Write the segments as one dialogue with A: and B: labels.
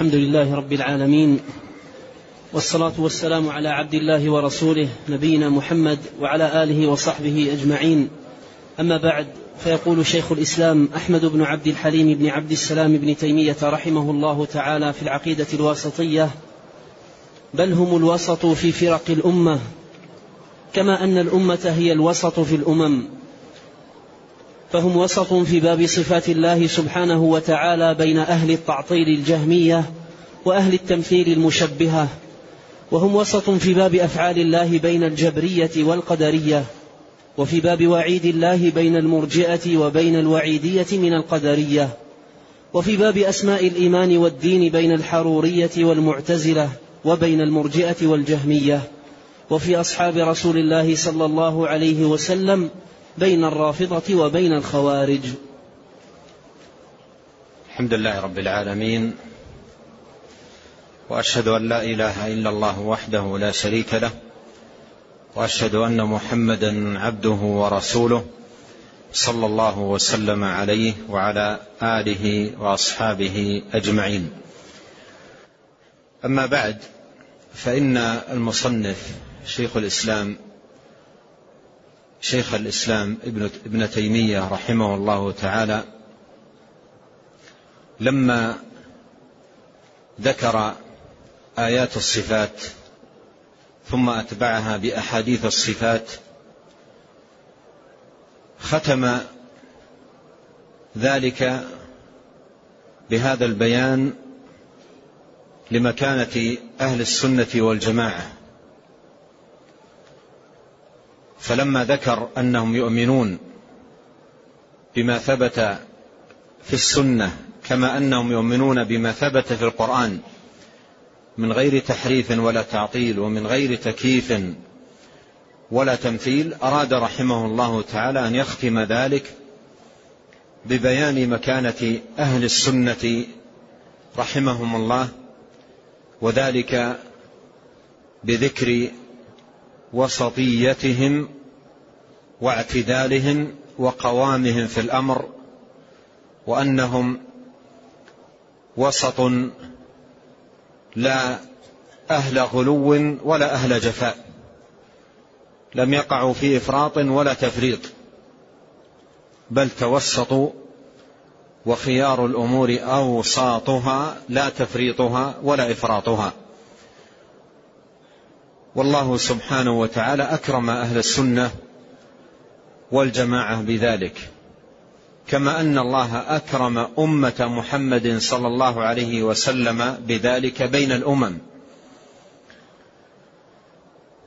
A: الحمد لله رب العالمين والصلاة والسلام على عبد الله ورسوله نبينا محمد وعلى آله وصحبه أجمعين. أما بعد فيقول شيخ الإسلام أحمد بن عبد الحليم بن عبد السلام بن تيمية رحمه الله تعالى في العقيدة الواسطية بل هم الوسط في فرق الأمة كما أن الأمة هي الوسط في الأمم. فهم وسط في باب صفات الله سبحانه وتعالى بين أهل التعطيل الجهمية وأهل التمثيل المشبهة وهم وسط في باب أفعال الله بين الجبرية والقدرية وفي باب وعيد الله بين المرجئة وبين الوعيدية من القدرية وفي باب أسماء الإيمان والدين بين الحرورية والمعتزلة وبين المرجئة والجهمية وفي أصحاب رسول الله صلى الله عليه وسلم بين الرافضة وبين الخوارج.
B: الحمد لله رب العالمين وأشهد أن لا إله إلا الله وحده لا شريك له وأشهد أن محمدا عبده ورسوله صلى الله وسلم عليه وعلى آله وأصحابه أجمعين. أما بعد فإن المصنف شيخ الإسلام شيخ الإسلام ابن تيمية رحمه الله تعالى لما ذكر آيات الصفات ثم أتبعها بأحاديث الصفات ختم ذلك بهذا البيان لمكانة أهل السنة والجماعة. فلما ذكر أنهم يؤمنون بما ثبت في السنة كما أنهم يؤمنون بما ثبت في القرآن من غير تحريف ولا تعطيل ومن غير تكييف ولا تمثيل أراد رحمه الله تعالى أن يختم ذلك ببيان مكانة أهل السنة رحمهم الله وذلك بذكر وسطيتهم واعتدالهم وقوامهم في الأمر وأنهم وسط لا أهل غلو ولا أهل جفاء لم يقعوا في إفراط ولا تفريط بل توسطوا وخيار الأمور أوساطها لا تفريطها ولا إفراطها. والله سبحانه وتعالى أكرم أهل السنة والجماعة بذلك. كما أن الله أكرم أمة محمد صلى الله عليه وسلم بذلك بين الأمم.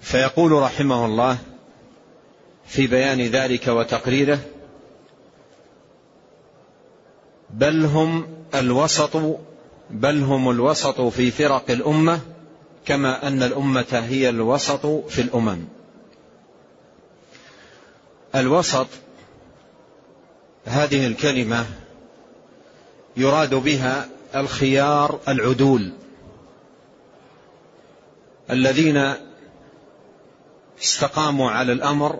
B: فيقول رحمه الله في بيان ذلك وتقريره بل هم الوسط بل هم الوسط في فرق الأمة كما أن الأمة هي الوسط في الأمم. الوسط هذه الكلمة يراد بها الخيار العدول. الذين استقاموا على الأمر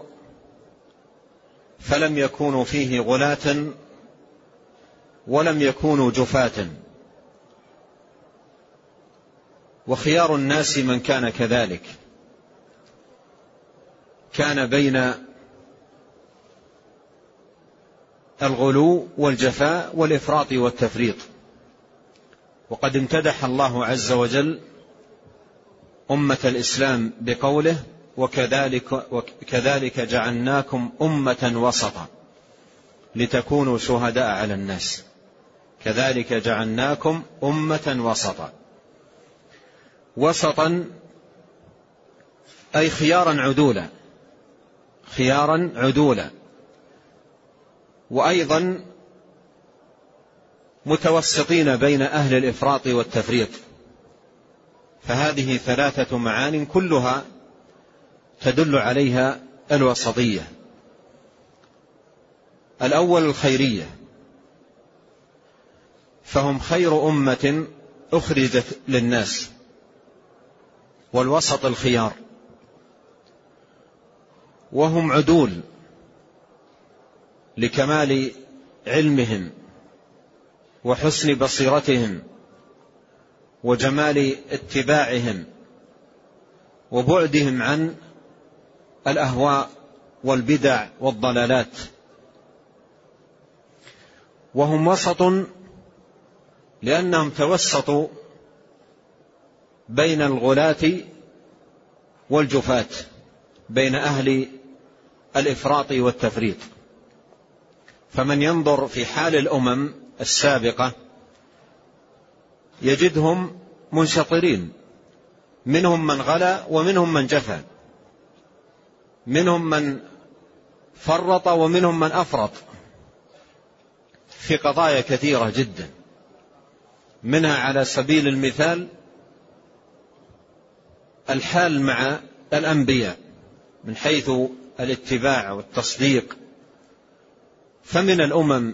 B: فلم يكونوا فيه غلاة ولم يكونوا جفاة. وخيار الناس من كان كذلك. كان بين الغلو والجفاء والإفراط والتفريط. وقد امتدح الله عز وجل أمة الإسلام بقوله وكذلك وكذلك جعلناكم أمة وسطا لتكونوا شهداء على الناس. كذلك جعلناكم أمة وسطا. وسطا أي خيارا عدولا خيارا عدولا. وأيضا متوسطين بين أهل الإفراط والتفريط. فهذه ثلاثة معان كلها تدل عليها الوسطية. الأول الخيرية. فهم خير أمة أخرجت للناس. والوسط الخيار. وهم عدول لكمال علمهم وحسن بصيرتهم وجمال اتباعهم وبعدهم عن الأهواء والبدع والضلالات. وهم وسط لأنهم توسطوا بين الغلاة والجفاة بين أهل الإفراط والتفريط. فمن ينظر في حال الأمم السابقة يجدهم منشطرين. منهم من غلا ومنهم من جفا. منهم من فرط ومنهم من أفرط في قضايا كثيرة جدا. منها على سبيل المثال الحال مع الأنبياء من حيث الاتباع والتصديق. فمن الأمم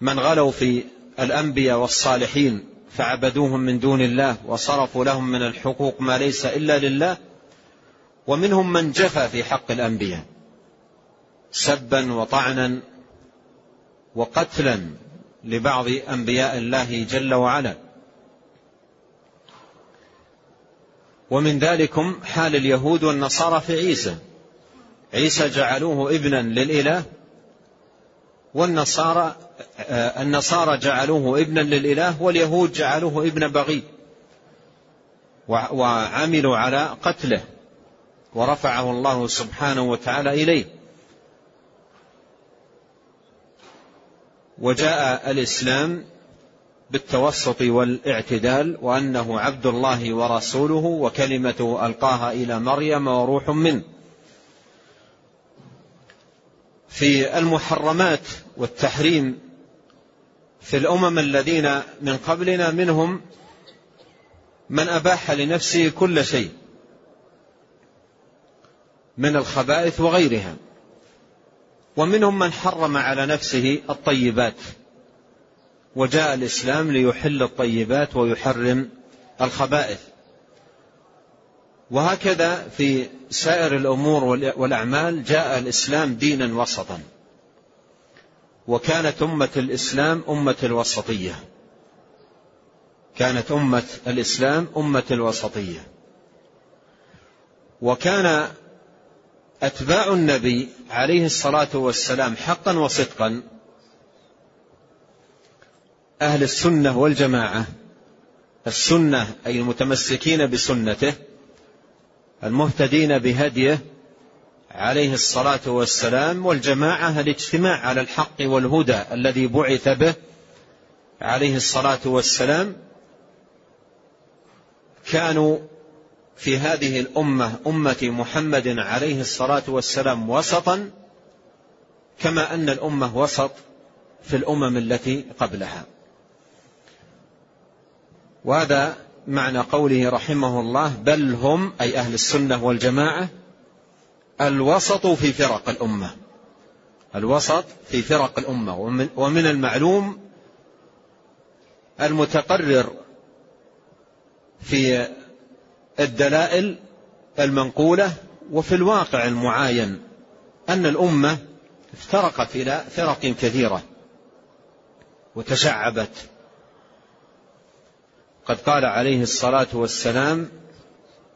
B: من غلوا في الأنبياء والصالحين فعبدوهم من دون الله وصرفوا لهم من الحقوق ما ليس إلا لله ومنهم من جفى في حق الأنبياء سبا وطعنا وقتلا لبعض أنبياء الله جل وعلا. ومن ذلكم حال اليهود والنصارى في عيسى. عيسى جعلوه ابنا للإله والنصارى آه، النصارى جعلوه ابنا للإله واليهود جعلوه ابن بغي. وعملوا على قتله ورفعه الله سبحانه وتعالى إليه. وجاء الإسلام بالتوسط والاعتدال وأنه عبد الله ورسوله وكلمته ألقاها إلى مريم وروح منه. في المحرمات والتحريم في الأمم الذين من قبلنا منهم من أباح لنفسه كل شيء من الخبائث وغيرها. ومنهم من حرم على نفسه الطيبات. وجاء الإسلام ليحل الطيبات ويحرم الخبائث. وهكذا في سائر الأمور والأعمال جاء الإسلام دينا وسطا. وكانت أمة الإسلام أمة الوسطية. كانت أمة الإسلام أمة الوسطية. وكان أتباع النبي عليه الصلاة والسلام حقا وصدقا أهل السنة والجماعة. السنة أي المتمسكين بسنته. المهتدين بهديه. عليه الصلاة والسلام والجماعة الاجتماع على الحق والهدى الذي بعث به. عليه الصلاة والسلام كانوا في هذه الأمة أمة محمد عليه الصلاة والسلام وسطا كما أن الأمة وسط في الأمم التي قبلها. وهذا معنى قوله رحمه الله بل هم أي أهل السنة والجماعة الوسط في فرق الأمة. الوسط في فرق الأمة. ومن, المعلوم المتقرر في الدلائل المنقولة وفي الواقع المعاين أن الأمة افترقت إلى فرق كثيرة وتشعبت قد قال عليه الصلاة والسلام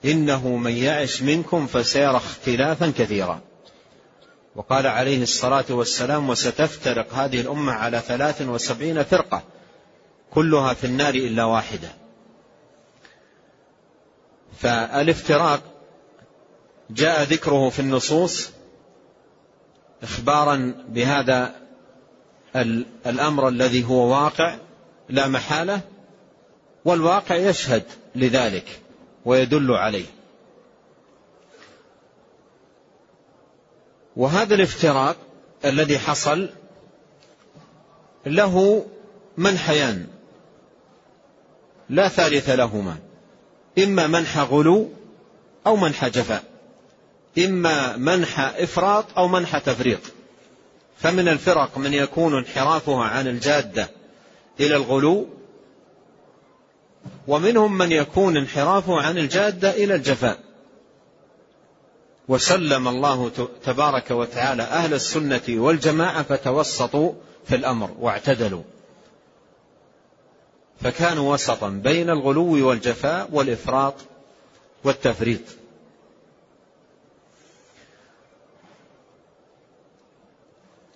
B: إنه من يعش منكم فسيرى اختلافا كثيرا. وقال عليه الصلاة والسلام وستفترق هذه الأمة على ثلاث وسبعين فرقة كلها في النار إلا واحدة. فالافتراق جاء ذكره في النصوص إخبارا بهذا الأمر الذي هو واقع لا محالة والواقع يشهد لذلك ويدل عليه. وهذا الافتراق الذي حصل له منحيان. لا ثالث لهما. إما منح غلو أو منح جفاء. إما منح إفراط أو منح تفريط. فمن الفرق من يكون انحرافها عن الجادة إلى الغلو ومنهم من يكون انحرافه عن الجادة إلى الجفاء. وسلم الله تبارك وتعالى أهل السنة والجماعة فتوسطوا في الأمر واعتدلوا. فكانوا وسطا بين الغلو والجفاء والإفراط والتفريط.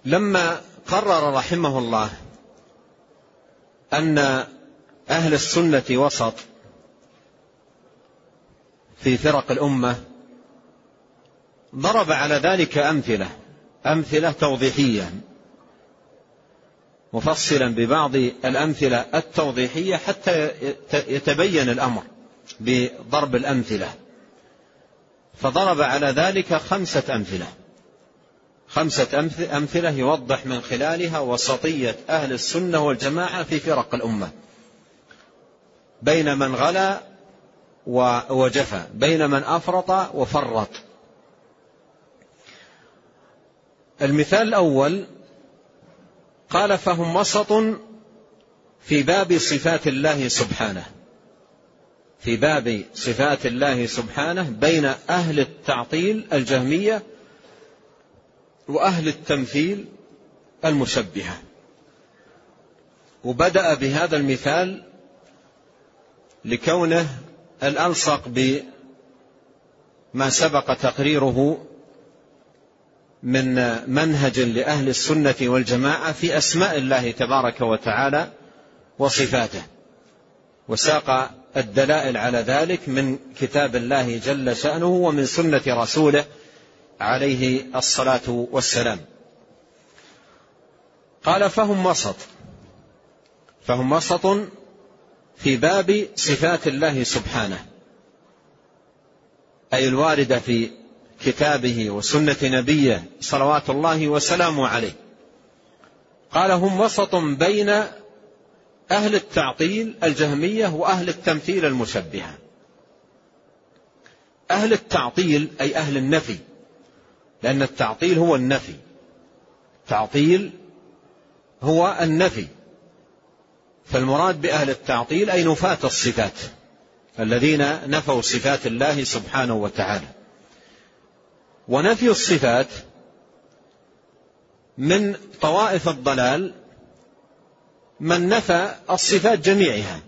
B: لما قرر رحمه الله أن أهل السنة وسط في فرق الأمة ضرب على ذلك أمثلة أمثلة توضيحية. مفصلا ببعض الأمثلة التوضيحية حتى يتبين الأمر بضرب الأمثلة. فضرب على ذلك خمسة أمثلة. خمسة أمثلة يوضح من خلالها وسطية أهل السنة والجماعة في فرق الأمة. بين من غلا وجفى بين من أفرط وفرط. المثال الأول قال فهم وسط في باب صفات الله سبحانه. في باب صفات الله سبحانه بين أهل التعطيل الجهمية وأهل التمثيل المشبهة. وبدأ بهذا المثال لكونه الألصق بما سبق تقريره من منهج لأهل السنة والجماعة في أسماء الله تبارك وتعالى وصفاته. وساق الدلائل على ذلك من كتاب الله جل شأنه ومن سنة رسوله عليه الصلاة والسلام. قال فهم وسط. فهم وسط في باب صفات الله سبحانه أي الواردة في كتابه وسنة نبيه صلوات الله وسلامه عليه. قال هم وسط بين أهل التعطيل الجهمية وأهل التمثيل المشبهة. أهل التعطيل أي أهل النفي لأن التعطيل هو النفي. تعطيل هو النفي. فالمراد بأهل التعطيل أي نفاة الصفات الذين نفوا صفات الله سبحانه وتعالى. ونفي الصفات من طوائف الضلال من نفى الصفات جميعها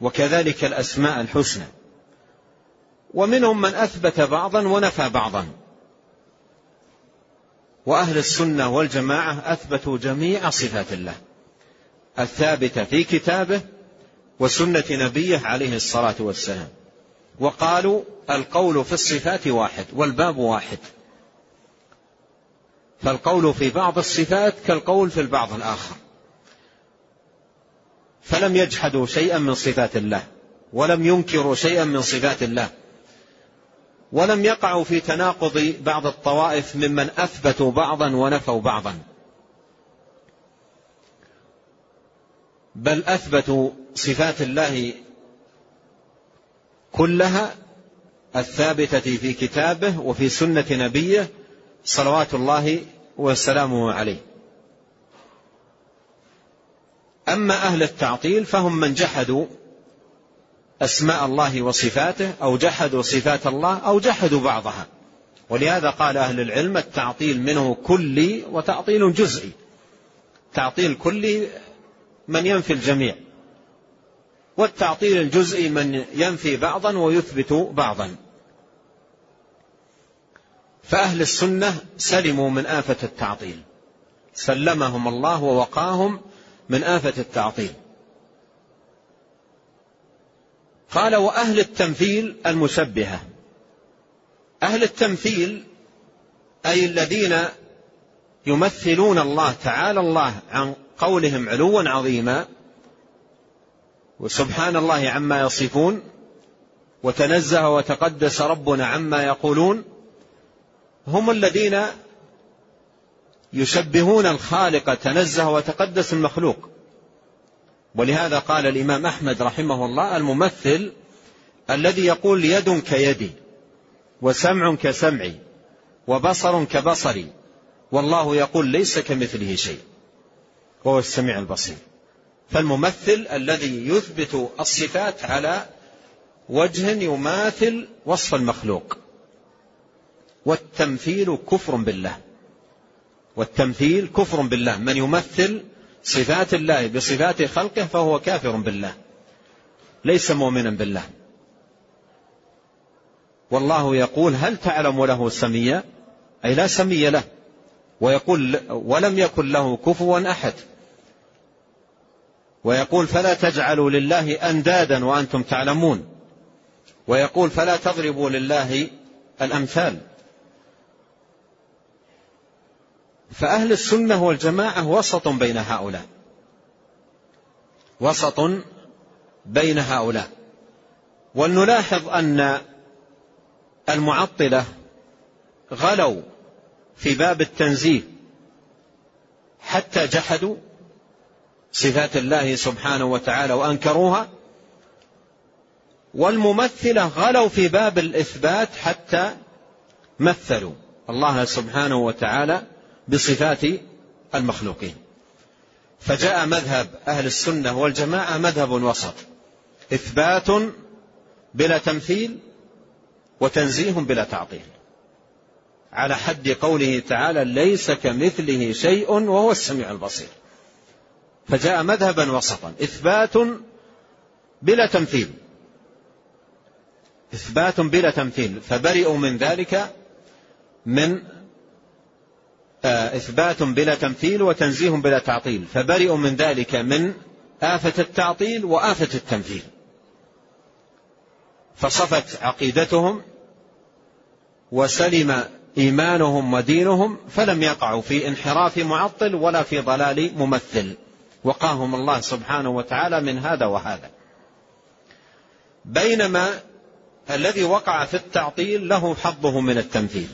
B: وكذلك الأسماء الحسنى. ومنهم من أثبت بعضا ونفى بعضا. وأهل السنة والجماعة أثبتوا جميع صفات الله. الثابتة في كتابه وسنة نبيه عليه الصلاة والسلام. وقالوا القول في الصفات واحد والباب واحد. فالقول في بعض الصفات كالقول في البعض الآخر. فلم يجحدوا شيئا من صفات الله ولم ينكروا شيئا من صفات الله ولم يقعوا في تناقض بعض الطوائف ممن أثبتوا بعضا ونفوا بعضا. بل اثبتوا صفات الله كلها الثابتة في كتابه وفي سنة نبيه صلوات الله وسلامه عليه. أما أهل التعطيل فهم من جحدوا أسماء الله وصفاته أو جحدوا صفات الله أو جحدوا بعضها. ولهذا قال أهل العلم التعطيل منه كلي وتعطيل جزئي. تعطيل كلي من ينفي الجميع. والتعطيل الجزئي من ينفي بعضا ويثبت بعضا. فأهل السنة سلموا من آفة التعطيل. سلمهم الله ووقاهم من آفة التعطيل. قال وأهل التمثيل المشبهه أهل التمثيل أي الذين يمثلون الله تعالى الله عن قولهم علوا عظيما. وسبحان الله عما يصفون وتنزه وتقدس ربنا عما يقولون. هم الذين يشبهون الخالق تنزه وتقدس المخلوق. ولهذا قال الإمام أحمد رحمه الله الممثل الذي يقول يد كيدي وسمع كسمعي وبصر كبصري والله يقول ليس كمثله شيء. وهو السميع البصير. فالممثل الذي يثبت الصفات على وجه يماثل وصف المخلوق. والتمثيل كفر بالله. والتمثيل كفر بالله. من يمثل صفات الله بصفات خلقه فهو كافر بالله. ليس مؤمنا بالله. والله يقول هل تعلم له سميا أي لا سمي له. ويقول ولم يكن له كفوا أحد. ويقول فلا تجعلوا لله أندادا وأنتم تعلمون. ويقول فلا تضربوا لله الأمثال. فأهل السنة والجماعة وسط بين هؤلاء. وسط بين هؤلاء. ولنلاحظ أن المعطلة غلوا في باب التنزيه حتى جحدوا صفات الله سبحانه وتعالى وأنكروها والممثلة غلوا في باب الإثبات حتى مثلوا الله سبحانه وتعالى بصفات المخلوقين. فجاء مذهب أهل السنة والجماعة مذهب وسط إثبات بلا تمثيل وتنزيه بلا تعطيل على حد قوله تعالى ليس كمثله شيء وهو السميع البصير فجاء مذهبا وسطا. إثبات بلا تمثيل. إثبات بلا تمثيل. فبرئوا من ذلك من آه، إثبات بلا تمثيل وتنزيه بلا تعطيل. فبرئوا من ذلك من آفة التعطيل وآفة التمثيل. فصفت عقيدتهم وسلم إيمانهم ودينهم فلم يقعوا في انحراف معطل ولا في ضلال ممثل. وقاهم الله سبحانه وتعالى من هذا وهذا. بينما الذي وقع في التعطيل له حظه من التمثيل.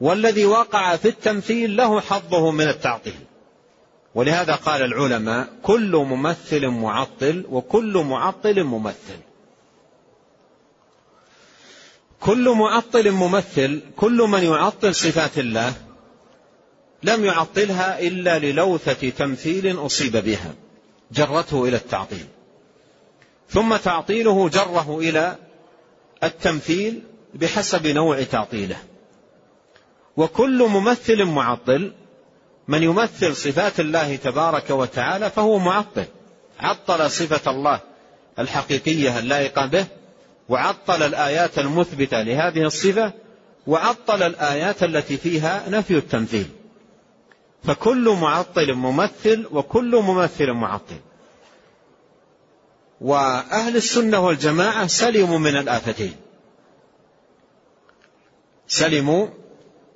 B: والذي وقع في التمثيل له حظه من التعطيل. ولهذا قال العلماء كل ممثل معطل وكل معطل ممثل. كل معطل ممثل كل من يعطل صفات الله لم يعطلها إلا للوثة تمثيل أصيب بها جرته إلى التعطيل. ثم تعطيله جره إلى التمثيل بحسب نوع تعطيله. وكل ممثل معطل من يمثل صفات الله تبارك وتعالى فهو معطل. عطل صفة الله الحقيقية اللائقة به وعطل الآيات المثبتة لهذه الصفة وعطل الآيات التي فيها نفي التمثيل. فكل معطل ممثل وكل ممثل معطل. وأهل السنة والجماعة سلموا من الآفتين. سلموا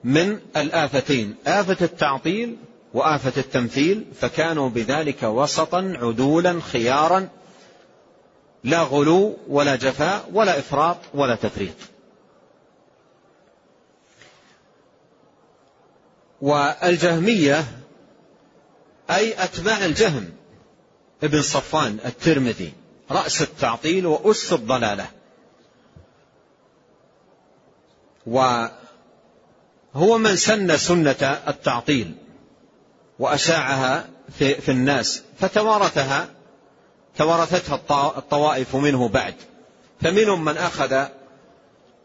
B: من الآفتين. آفة التعطيل وآفة التمثيل فكانوا بذلك وسطا عدولا خيارا. لا غلو ولا جفاء ولا إفراط ولا تفريط. والجهمية أي أتباع الجهم. ابن صفان الترمذي رأس التعطيل وأس الضلالة. وهو من سن سنة التعطيل وأشاعها في, في الناس فتوارثها توارثتها الطوائف منه بعد. فمنهم من أخذ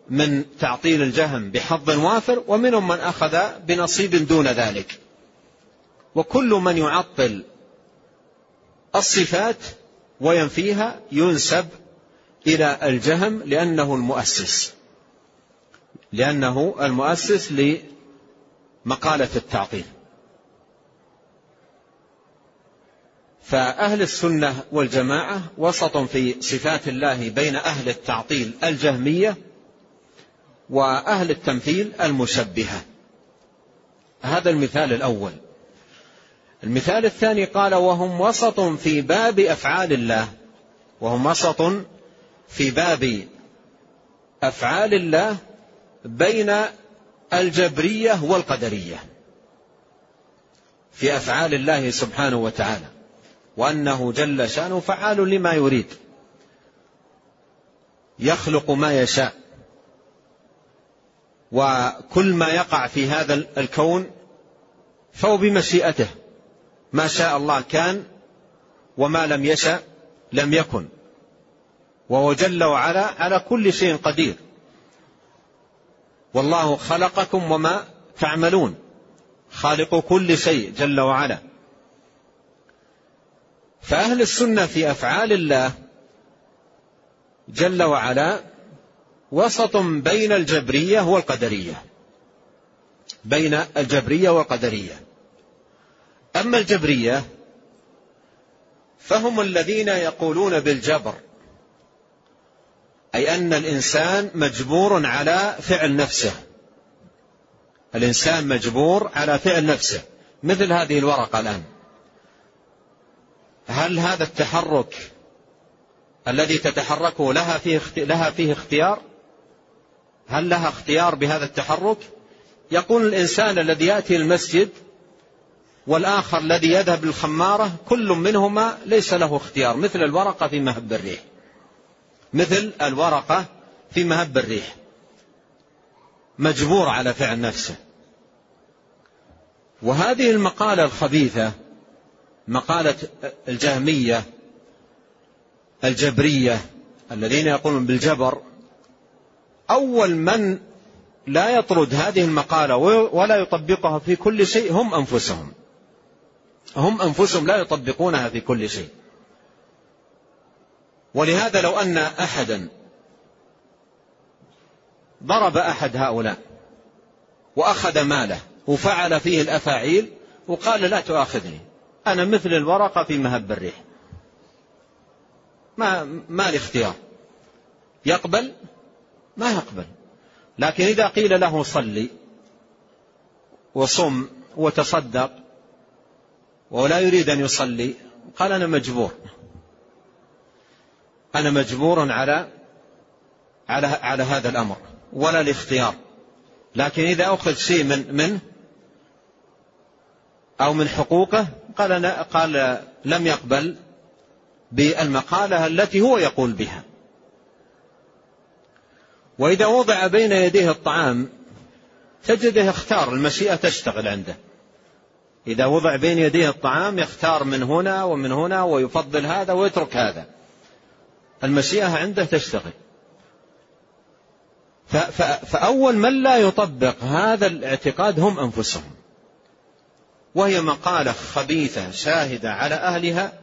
B: من تعطيل الجهم بحظ وافر ومنهم من أخذ بنصيب دون ذلك. وكل من يعطل الصفات وينفيها ينسب إلى الجهم لأنه المؤسس. لأنه المؤسس لمقالة التعطيل. فأهل السنة والجماعة وسط في صفات الله بين أهل التعطيل الجهمية وأهل التمثيل المشبهة. هذا المثال الأول. المثال الثاني قال وهم وسط في باب أفعال الله وهم وسط في باب أفعال الله بين الجبرية والقدرية. في أفعال الله سبحانه وتعالى. وأنه جل شأنه فعال لما يريد. يخلق ما يشاء. وكل ما يقع في هذا الكون فهو بمشيئته. ما شاء الله كان وما لم يشأ لم يكن. وهو جل وعلا على كل شيء قدير. والله خلقكم وما تعملون. خالق كل شيء جل وعلا. فأهل السنة في أفعال الله جل وعلا وسط بين الجبرية والقدرية. بين الجبرية والقدرية. أما الجبرية فهم الذين يقولون بالجبر أي أن الإنسان مجبور على فعل نفسه. الإنسان مجبور على فعل نفسه. مثل هذه الورقة الآن. هل هذا التحرك الذي تتحركه لها فيه لها فيه اختيار؟ هل لها اختيار بهذا التحرك؟ يقول الإنسان الذي يأتي المسجد والآخر الذي يذهب للخمارة كل منهما ليس له اختيار مثل الورقة في مهب الريح. مثل الورقة في مهب الريح. مجبور على فعل نفسه. وهذه المقالة الخبيثة مقالة الجهمية الجبرية الذين يقولون بالجبر أول من لا يطرد هذه المقالة ولا يطبقها في كل شيء هم أنفسهم. هم أنفسهم لا يطبقونها في كل شيء. ولهذا لو أن أحدا ضرب أحد هؤلاء وأخذ ماله وفعل فيه الأفاعيل وقال لا تؤاخذني أنا مثل الورقة في مهب الريح. ما ما لي اختيار يقبل ما يقبل. لكن إذا قيل له صلي وصم وتصدق ولا يريد أن يصلي قال أنا مجبور. أنا مجبور على على على هذا الأمر ولا الاختيار. لكن إذا أخذ شيء من منه أو من حقوقه قال أنا قال لم يقبل بالمقالة التي هو يقول بها. وإذا وضع بين يديه الطعام تجده اختار المشيئة تشتغل عنده. إذا وضع بين يديه الطعام يختار من هنا ومن هنا ويفضل هذا ويترك هذا. المشيئة عنده تشتغل. فأول من لا يطبق هذا الاعتقاد هم أنفسهم. وهي مقالة خبيثة شاهدة على أهلها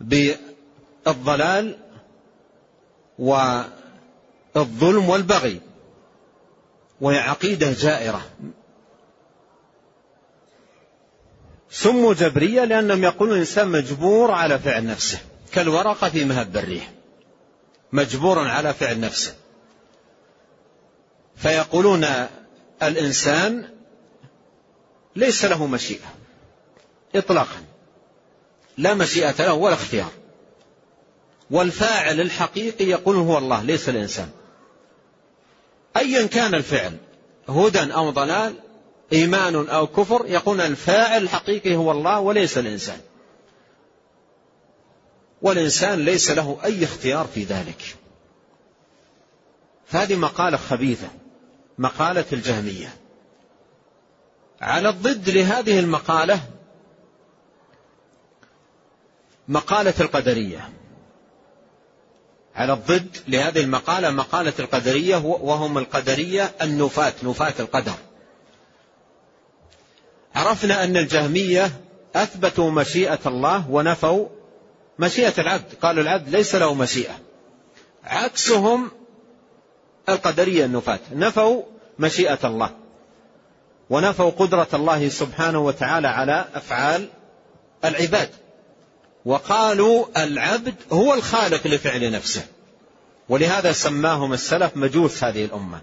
B: بالضلال والظلم والبغي. وهي عقيدة جائرة. سموا جبرية لأنهم يقولون الإنسان مجبور على فعل نفسه. كالورقة في مهب الريح. مجبور على فعل نفسه. فيقولون الإنسان ليس له مشيئة. إطلاقا. لا مشيئة له ولا اختيار. والفاعل الحقيقي يقول هو الله ليس الإنسان. أيا كان الفعل هدى أو ضلال إيمان أو كفر يقول الفاعل الحقيقي هو الله وليس الإنسان. والإنسان ليس له أي اختيار في ذلك. هذه مقالة خبيثة مقالة الجهمية. على الضد لهذه المقالة مقالة القدرية. على الضد لهذه المقالة مقالة القدرية وهم القدرية النفاة نفاة القدر. عرفنا أن الجهمية أثبتوا مشيئة الله ونفوا مشيئة العبد. قالوا العبد ليس له مشيئة. عكسهم القدرية النفاة نفوا مشيئة الله. ونفوا قدرة الله سبحانه وتعالى على أفعال العباد. وقالوا العبد هو الخالق لفعل نفسه. ولهذا سماهم السلف مجوس هذه الأمة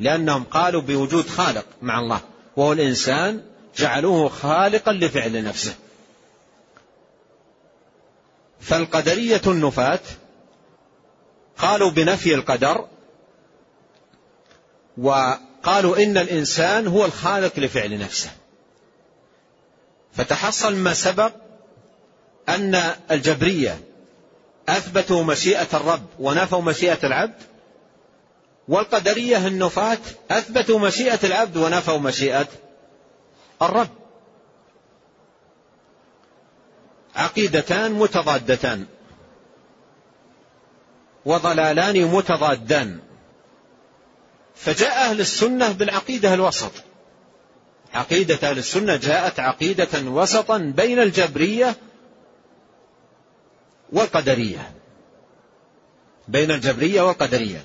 B: لأنهم قالوا بوجود خالق مع الله وهو الإنسان جعلوه خالقا لفعل نفسه. فالقدرية النفاة قالوا بنفي القدر وقالوا إن الإنسان هو الخالق لفعل نفسه. فتحصل ما سبق أن الجبرية أثبتوا مشيئة الرب ونفوا مشيئة العبد والقدرية النفاة أثبتوا مشيئة العبد ونفوا مشيئة الرب. عقيدتان متضادتان وضلالان متضادان. فجاء أهل السنة بالعقيدة الوسط. عقيدة أهل السنة جاءت عقيدة وسطا بين الجبرية والقدرية بين الجبرية والقدرية.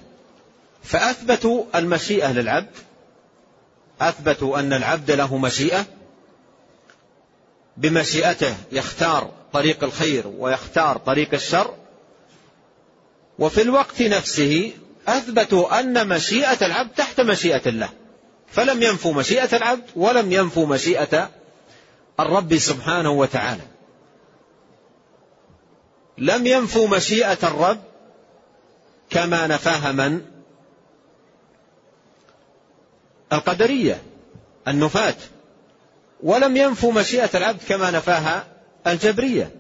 B: فأثبتوا المشيئة للعبد أثبتوا أن العبد له مشيئة. بمشيئته يختار طريق الخير ويختار طريق الشر. وفي الوقت نفسه أثبتوا أن مشيئة العبد تحت مشيئة الله. فلم ينفوا مشيئة العبد ولم ينفوا مشيئة الرب سبحانه وتعالى. لم ينفوا مشيئة الرب كما نفاها من؟ القدرية النفاة. ولم ينفوا مشيئة العبد كما نفاها الجبرية.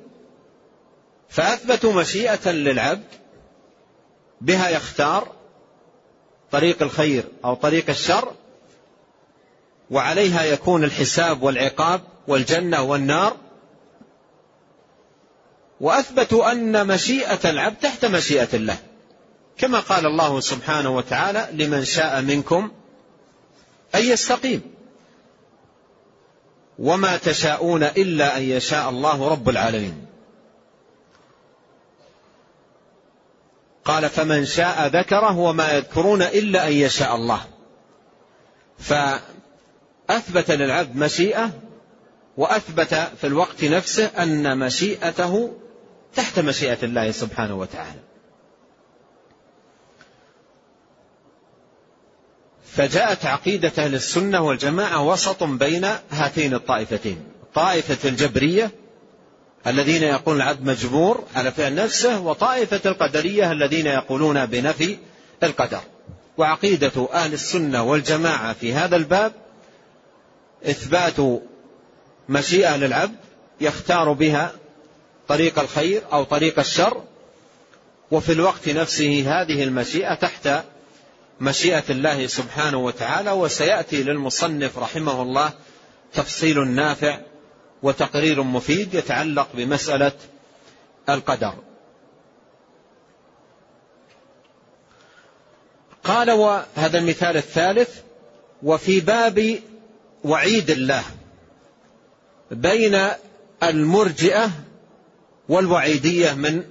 B: فأثبتوا مشيئة للعبد بها يختار طريق الخير أو طريق الشر وعليها يكون الحساب والعقاب والجنة والنار. وأثبتوا أن مشيئة العبد تحت مشيئة الله. كما قال الله سبحانه وتعالى لمن شاء منكم أن يستقيم. وما تشاءون إلا أن يشاء الله رب العالمين. قال فمن شاء ذكره وما يذكرون إلا أن يشاء الله. فأثبت للعبد مشيئة وأثبت في الوقت نفسه أن مشيئته تحت مشيئة الله سبحانه وتعالى. فجاءت عقيدة أهل السنة والجماعة وسط بين هاتين الطائفتين. طائفة الجبرية الذين يقولون العبد مجبور على فعل نفسه وطائفة القدرية الذين يقولون بنفي القدر. وعقيدة أهل السنة والجماعة في هذا الباب إثبات مشيئة للعبد يختار بها طريق الخير أو طريق الشر وفي الوقت نفسه هذه المشيئة تحت مشيئة الله سبحانه وتعالى وسيأتي للمصنف رحمه الله تفصيل نافع وتقرير مفيد يتعلق بمسألة القدر. قال وهذا المثال الثالث وفي باب وعيد الله بين المرجئة والوعيدية من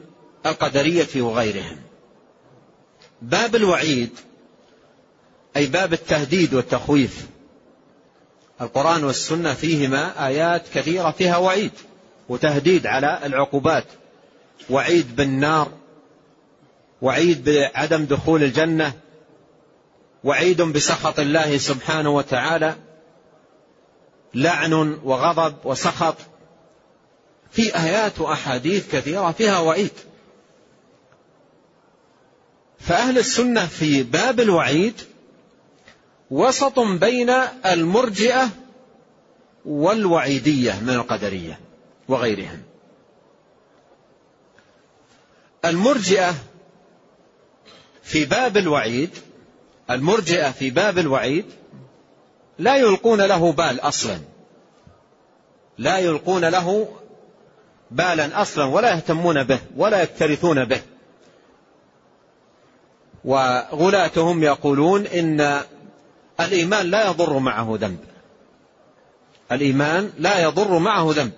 B: القدرية وغيرهم. باب الوعيد أي باب التهديد والتخويف. القرآن والسنة فيهما آيات كثيرة فيها وعيد وتهديد على العقوبات. وعيد بالنار وعيد بعدم دخول الجنة وعيد بسخط الله سبحانه وتعالى لعن وغضب وسخط في آيات وأحاديث كثيرة فيها وعيد. فأهل السنة في باب الوعيد وسط بين المرجئة والوعيدية من القدرية وغيرهم. المرجئة في باب الوعيد المرجئة في باب الوعيد لا يلقون له بال أصلا. لا يلقون له بالا أصلا ولا يهتمون به ولا يكترثون به. وغلاتهم يقولون إن الإيمان لا يضر معه ذنب. الإيمان لا يضر معه ذنب.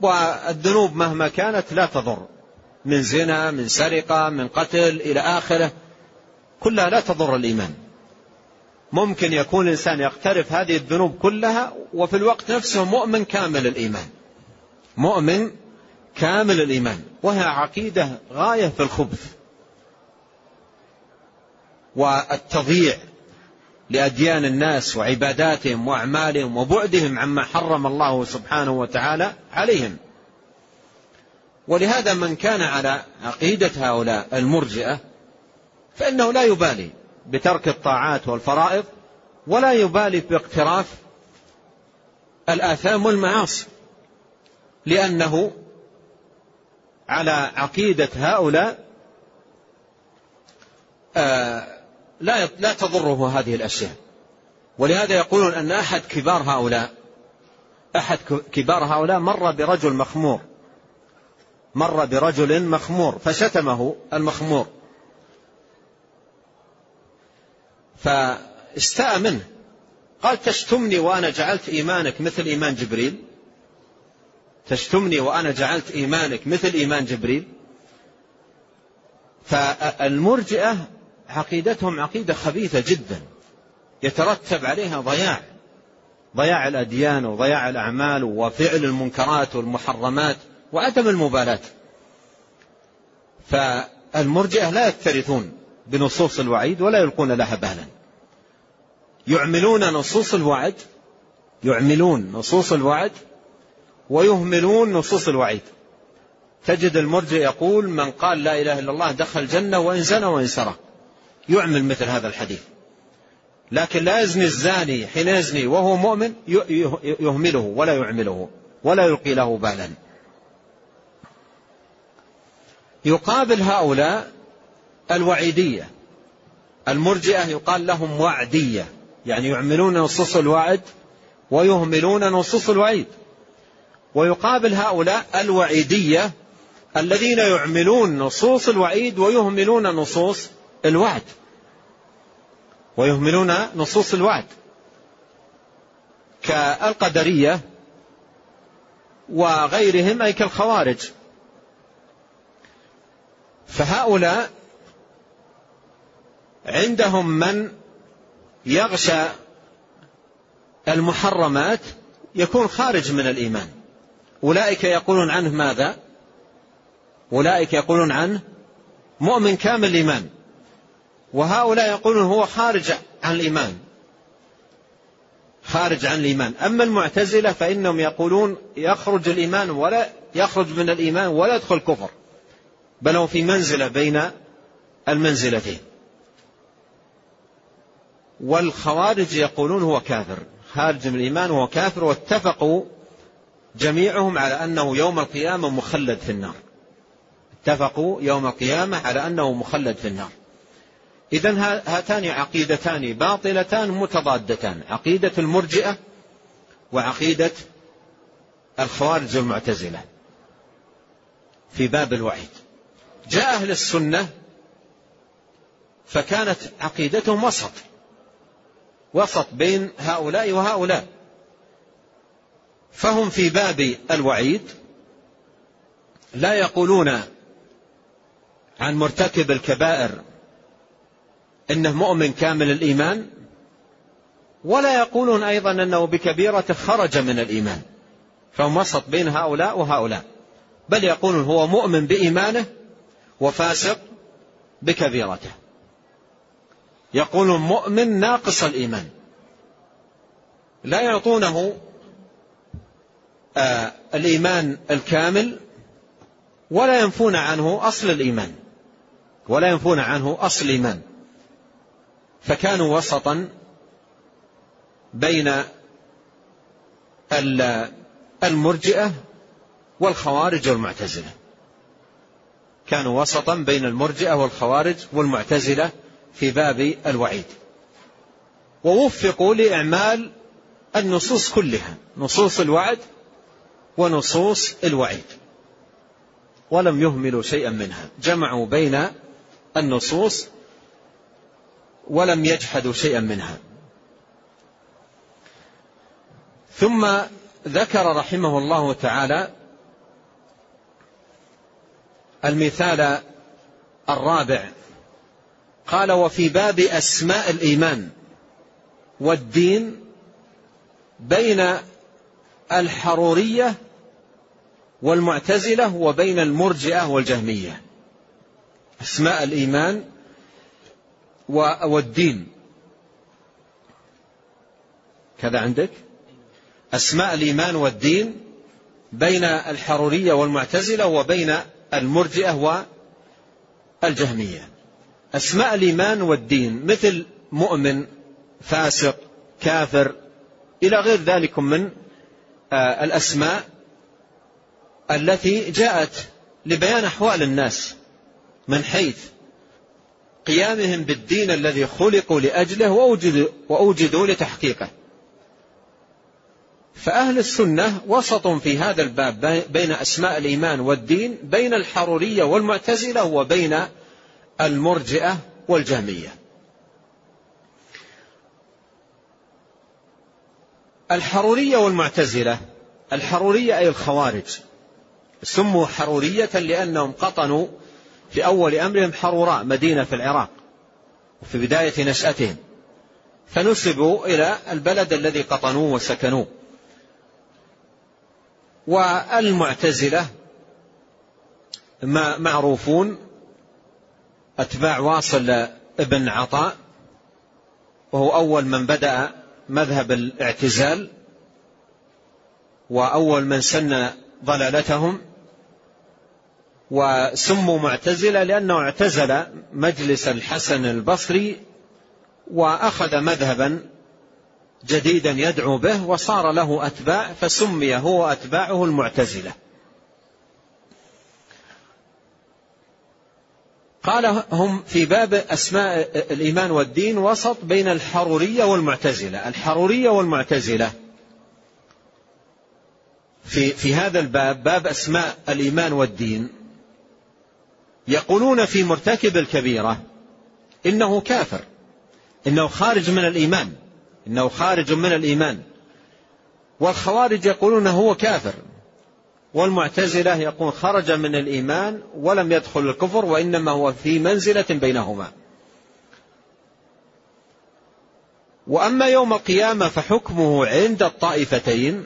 B: والذنوب مهما كانت لا تضر. من زنا من سرقة من قتل إلى آخره. كلها لا تضر الإيمان. ممكن يكون الإنسان يقترف هذه الذنوب كلها وفي الوقت نفسه مؤمن كامل الإيمان. مؤمن كامل الإيمان وهي عقيدة غاية في الخبث والتضييع لأديان الناس وعباداتهم وأعمالهم وبعدهم عما حرم الله سبحانه وتعالى عليهم. ولهذا من كان على عقيدة هؤلاء المرجئة فإنه لا يبالي بترك الطاعات والفرائض ولا يبالي باقتراف الآثام والمعاصي. لأنه على عقيدة هؤلاء آه لا لا تضره هذه الأشياء. ولهذا يقولون أن أحد كبار هؤلاء أحد كبار هؤلاء مر برجل مخمور. مر برجل مخمور فشتمه المخمور. فاستاء منه قال تشتمني وأنا جعلت إيمانك مثل إيمان جبريل. تشتمني وأنا جعلت إيمانك مثل إيمان جبريل؟ فالمرجئة عقيدتهم عقيدة خبيثة جدا يترتب عليها ضياع ضياع الأديان وضياع الأعمال وفعل المنكرات والمحرمات وعدم المبالاة. فالمرجئة لا يكترثون بنصوص الوعيد ولا يلقون لها بالا. يعملون نصوص الوعد يعملون نصوص الوعد ويهملون نصوص الوعيد. تجد المرجئ يقول من قال لا إله إلا الله دخل الجنة وإن زنى وإن سرق يعمل مثل هذا الحديث. لكن لا يزني الزاني حين يزني وهو مؤمن يهمله ولا يعمله ولا يلقي له بالا. يقابل هؤلاء الوعيدية. المرجئة يقال لهم وعدية. يعني يعملون نصوص الوعد ويهملون نصوص الوعيد. ويقابل هؤلاء الوعيدية الذين يعملون نصوص الوعيد ويهملون نصوص الوعد. ويهملون نصوص الوعد كالقدرية وغيرهم أي كالخوارج. فهؤلاء عندهم من يغشى المحرمات يكون خارج من الإيمان. أولئك يقولون عنه ماذا؟ أولئك يقولون عنه مؤمن كامل الإيمان. وهؤلاء يقولون هو خارج عن الإيمان. خارج عن الإيمان. أما المعتزلة فإنهم يقولون يخرج الإيمان ولا يخرج من الإيمان ولا يدخل كفر بل هو في منزلة بين المنزلتين. والخوارج يقولون هو كافر. خارج من الإيمان وهو كافر واتفقوا جميعهم على أنه يوم القيامة مخلد في النار. اتفقوا يوم القيامة على أنه مخلد في النار. إذا هاتان عقيدتان باطلتان متضادتان. عقيدة المرجئة وعقيدة الخوارج المعتزلة في باب الوعيد. جاء أهل السنة فكانت عقيدتهم وسط. وسط بين هؤلاء وهؤلاء. فهم في باب الوعيد لا يقولون عن مرتكب الكبائر إنه مؤمن كامل الإيمان ولا يقولون أيضا أنه بكبيرة خرج من الإيمان فهم وسط بين هؤلاء وهؤلاء بل يقولون هو مؤمن بإيمانه وفاسق بكبيرته. يقولون مؤمن ناقص الإيمان لا يعطونه آه الإيمان الكامل ولا ينفون عنه أصل الإيمان. ولا ينفون عنه أصل الإيمان. فكانوا وسطا بين المرجئة والخوارج والمعتزلة. كانوا وسطا بين المرجئة والخوارج والمعتزلة في باب الوعيد. ووفقوا لإعمال النصوص كلها. نصوص الوعد ونصوص الوعيد. ولم يهملوا شيئا منها. جمعوا بين النصوص ولم يجحدوا شيئا منها. ثم ذكر رحمه الله تعالى المثال الرابع. قال وفي باب أسماء الإيمان والدين بين الحرورية والمعتزلة وبين المرجئة والجهمية. أسماء الإيمان والدين. كذا عندك؟ أسماء الإيمان والدين بين الحرورية والمعتزلة وبين المرجئة والجهمية. أسماء الإيمان والدين مثل مؤمن فاسق كافر إلى غير ذلك من الأسماء التي جاءت لبيان أحوال الناس من حيث قيامهم بالدين الذي خلقوا لأجله وأوجدوا, وأوجدوا لتحقيقه. فأهل السنة وسط في هذا الباب بين أسماء الإيمان والدين بين الحرورية والمعتزلة وبين المرجئة والجهمية. الحرورية والمعتزلة. الحرورية أي الخوارج. سموا حرورية لأنهم قطنوا في أول أمرهم حروراء مدينة في العراق وفي بداية نشأتهم. فنسبوا إلى البلد الذي قطنوه وسكنوه. والمعتزلة معروفون أتباع واصل ابن عطاء وهو أول من بدأ مذهب الاعتزال وأول من سن ضلالتهم وسموا معتزلة لأنه اعتزل مجلس الحسن البصري وأخذ مذهبا جديدا يدعو به وصار له أتباع فسمي هو أتباعه المعتزلة. قال هم في باب أسماء الإيمان والدين وسط بين الحرورية والمعتزلة. الحرورية والمعتزلة. في, في هذا الباب باب أسماء الإيمان والدين يقولون في مرتكب الكبيرة إنه كافر إنه خارج من الإيمان إنه خارج من الإيمان. والخوارج يقولون هو كافر والمعتزلة يقول خرج من الإيمان ولم يدخل الكفر وإنما هو في منزلة بينهما. وأما يوم القيامة فحكمه عند الطائفتين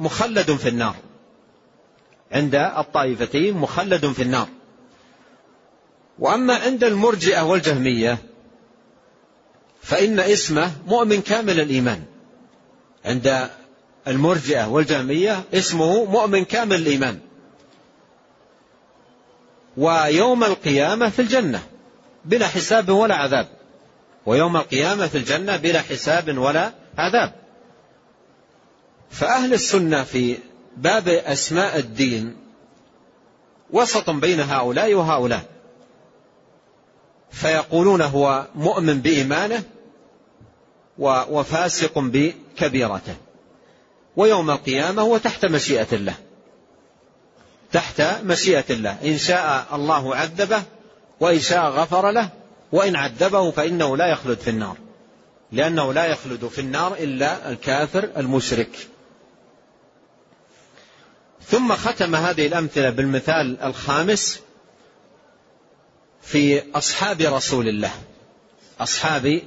B: مخلد في النار. عند الطائفتين مخلد في النار. وأما عند المرجئة والجهمية فإن اسمه مؤمن كامل الإيمان. عند المرجئة والجهمية اسمه مؤمن كامل الإيمان. ويوم القيامة في الجنة بلا حساب ولا عذاب. ويوم القيامة في الجنة بلا حساب ولا عذاب. فأهل السنة في باب أسماء الدين وسط بين هؤلاء وهؤلاء. فيقولون هو مؤمن بإيمانه وفاسق بكبيرته. ويوم القيامة هو تحت مشيئة الله. تحت مشيئة الله. إن شاء الله عذبه وإن شاء غفر له وإن عذبه فإنه لا يخلد في النار. لأنه لا يخلد في النار إلا الكافر المشرك. ثم ختم هذه الأمثلة بالمثال الخامس في أصحاب رسول الله. أصحاب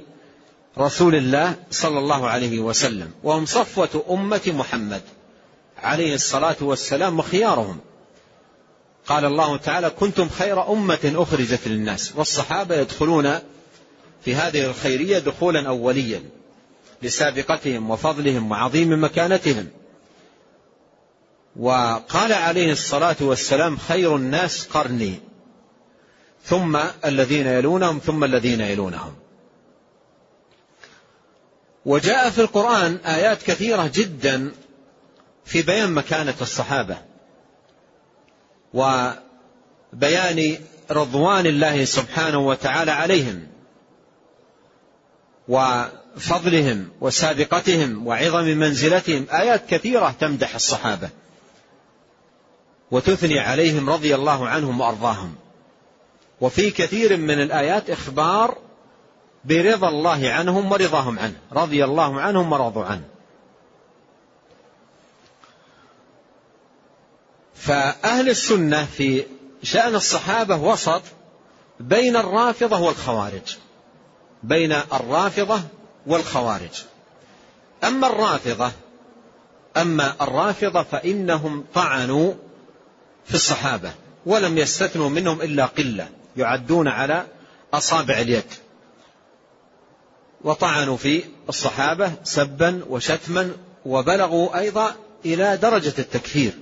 B: رسول الله صلى الله عليه وسلم وهم صفوة أمة محمد عليه الصلاة والسلام وخيارهم. قال الله تعالى كنتم خير أمة أخرجت للناس والصحابة يدخلون في هذه الخيرية دخولا أوليا لسابقتهم وفضلهم وعظيم مكانتهم. وقال عليه الصلاة والسلام خير الناس قرني ثم الذين يلونهم ثم الذين يلونهم. وجاء في القرآن آيات كثيرة جدا في بيان مكانة الصحابة وبيان رضوان الله سبحانه وتعالى عليهم وفضلهم وسابقتهم وعظم منزلتهم. آيات كثيرة تمدح الصحابة وتثني عليهم رضي الله عنهم وأرضاهم. وفي كثير من الآيات إخبار برضا الله عنهم ورضاهم عنه رضي الله عنهم ورضوا عنه. فأهل السنة في شأن الصحابة وسط بين الرافضة والخوارج. بين الرافضة والخوارج. أما الرافضة أما الرافضة فإنهم طعنوا في الصحابة ولم يستثنوا منهم إلا قلة يعدون على أصابع اليد. وطعنوا في الصحابة سبا وشتما وبلغوا أيضا إلى درجة التكفير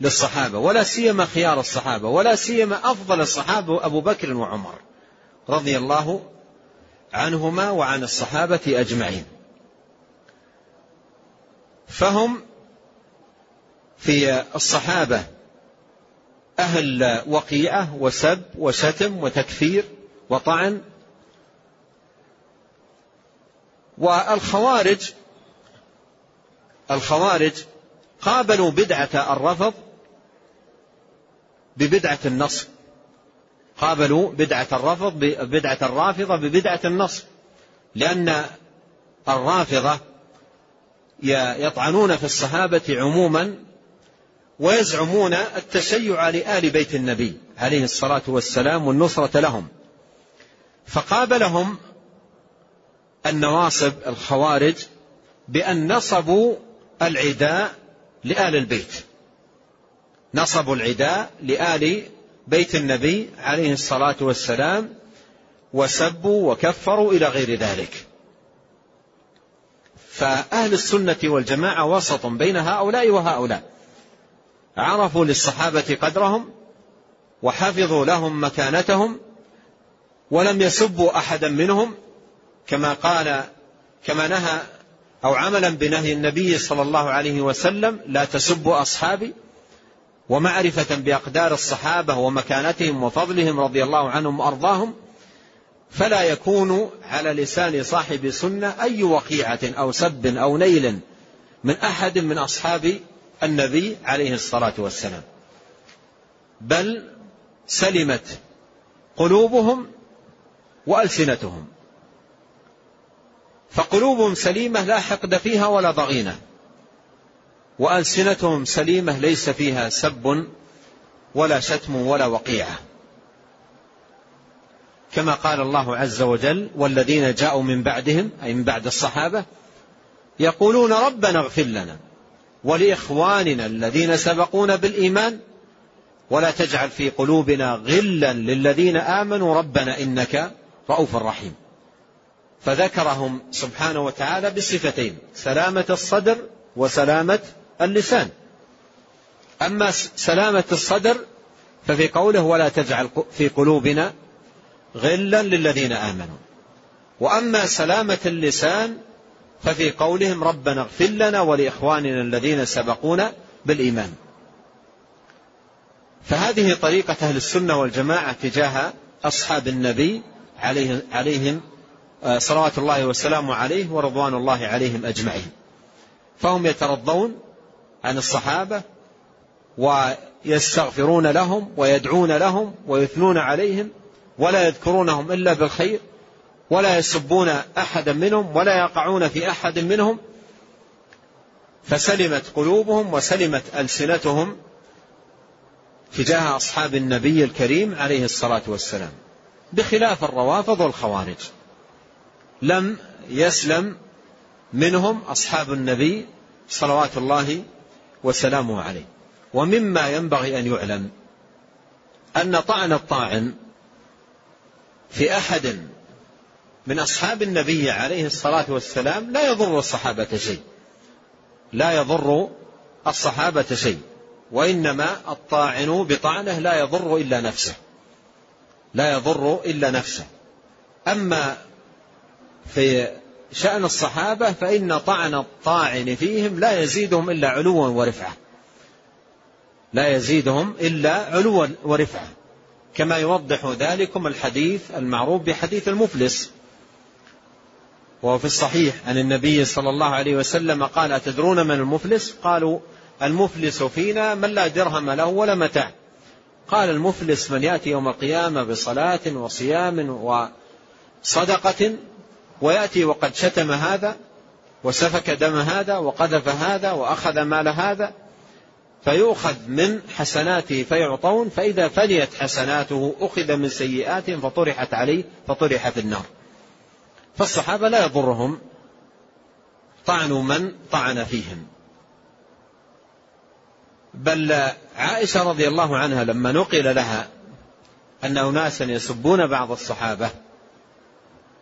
B: للصحابة ولا سيما خيار الصحابة ولا سيما أفضل الصحابة أبو بكر وعمر رضي الله عنهما وعن الصحابة أجمعين. فهم في الصحابة أهل وقيعة وسب وشتم وتكفير وطعن والخوارج الخوارج قابلوا بدعة الرفض ببدعة النصب قابلوا بدعة الرفض بدعة الرافضة ببدعة النصب لأن الرافضة يطعنون في الصحابة عموما ويزعمون التشيع لآل بيت النبي عليه الصلاة والسلام والنصرة لهم. فقابلهم النواصب الخوارج بأن نصبوا العداء لآل البيت. نصبوا العداء لآل بيت النبي عليه الصلاة والسلام وسبوا وكفروا إلى غير ذلك. فأهل السنة والجماعة وسط بين هؤلاء وهؤلاء. عرفوا للصحابة قدرهم وحفظوا لهم مكانتهم ولم يسبوا أحدا منهم كما قال كما نهى أو عملا بنهي النبي صلى الله عليه وسلم لا تسبوا أصحابي ومعرفة بأقدار الصحابة ومكانتهم وفضلهم رضي الله عنهم وأرضاهم فلا يكون على لسان صاحب سنة أي وقيعة أو سب أو نيل من أحد من أصحاب النبي عليه الصلاة والسلام. بل سلمت قلوبهم وألسنتهم. فقلوبهم سليمة لا حقد فيها ولا ضغينة. وألسنتهم سليمة ليس فيها سب ولا شتم ولا وقيعة. كما قال الله عز وجل والذين جاءوا من بعدهم أي من بعد الصحابة يقولون ربنا اغفر لنا ولإخواننا الذين سبقونا بالإيمان ولا تجعل في قلوبنا غلا للذين آمنوا ربنا إنك رؤوف رحيم. فذكرهم سبحانه وتعالى بصفتين سلامة الصدر وسلامة اللسان. أما سلامة الصدر ففي قوله ولا تجعل في قلوبنا غلا للذين آمنوا. وأما سلامة اللسان ففي قولهم ربنا اغفر لنا ولإخواننا الذين سبقونا بالإيمان. فهذه طريقة أهل السنة والجماعة تجاه أصحاب النبي عليه عليهم صلوات الله وسلامه عليه ورضوان الله عليهم أجمعين. فهم يترضون عن الصحابة ويستغفرون لهم ويدعون لهم ويثنون عليهم ولا يذكرونهم إلا بالخير ولا يسبون أحدا منهم ولا يقعون في أحد منهم. فسلمت قلوبهم وسلمت ألسنتهم تجاه أصحاب النبي الكريم عليه الصلاة والسلام بخلاف الروافض والخوارج. لم يسلم منهم أصحاب النبي صلوات الله وسلامه عليه. ومما ينبغي أن يعلم أن طعن الطاعن في أحد من أصحاب النبي عليه الصلاة والسلام لا يضر الصحابة شيء. لا يضر الصحابة شيء. وإنما الطاعن بطعنة لا يضر إلا نفسه. لا يضر إلا نفسه. أما في شأن الصحابة فإن طعن الطاعن فيهم لا يزيدهم إلا علوا ورفعة. لا يزيدهم إلا علوا ورفعة. كما يوضح ذلكم الحديث المعروف بحديث المفلس. وهو في الصحيح عن النبي صلى الله عليه وسلم قال أتدرون من المفلس؟ قالوا المفلس فينا من لا درهم له ولا متاع. قال المفلس من يأتي يوم القيامة بصلاة وصيام وصدقة ويأتي وقد شتم هذا وسفك دم هذا وقذف هذا وأخذ مال هذا فيؤخذ من حسناته فيعطون فإذا فنيت حسناته أخذ من سيئاتهم فطرحت عليه فطرح في النار. فالصحابة لا يضرهم طعن من طعن فيهم. بل عائشة رضي الله عنها لما نقل لها أن أناسا يسبون بعض الصحابة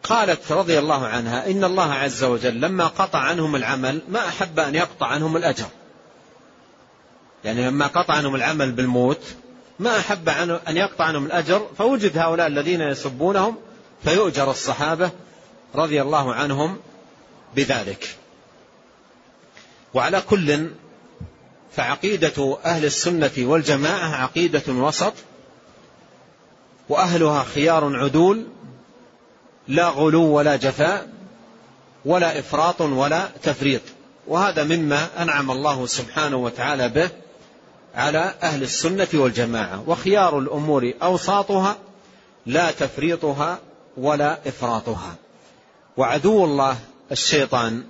B: قالت رضي الله عنها إن الله عز وجل لما قطع عنهم العمل ما أحب أن يقطع عنهم الأجر. يعني لما قطع عنهم العمل بالموت ما أحب أن يقطع عنهم الأجر فوجد هؤلاء الذين يسبونهم فيؤجر الصحابة رضي الله عنهم بذلك. وعلى كل فعقيدة أهل السنة والجماعة عقيدة وسط وأهلها خيار عدول لا غلو ولا جفاء ولا إفراط ولا تفريط. وهذا مما أنعم الله سبحانه وتعالى به على أهل السنة والجماعة. وخيار الأمور أوساطها لا تفريطها ولا إفراطها. وعدو الله الشيطان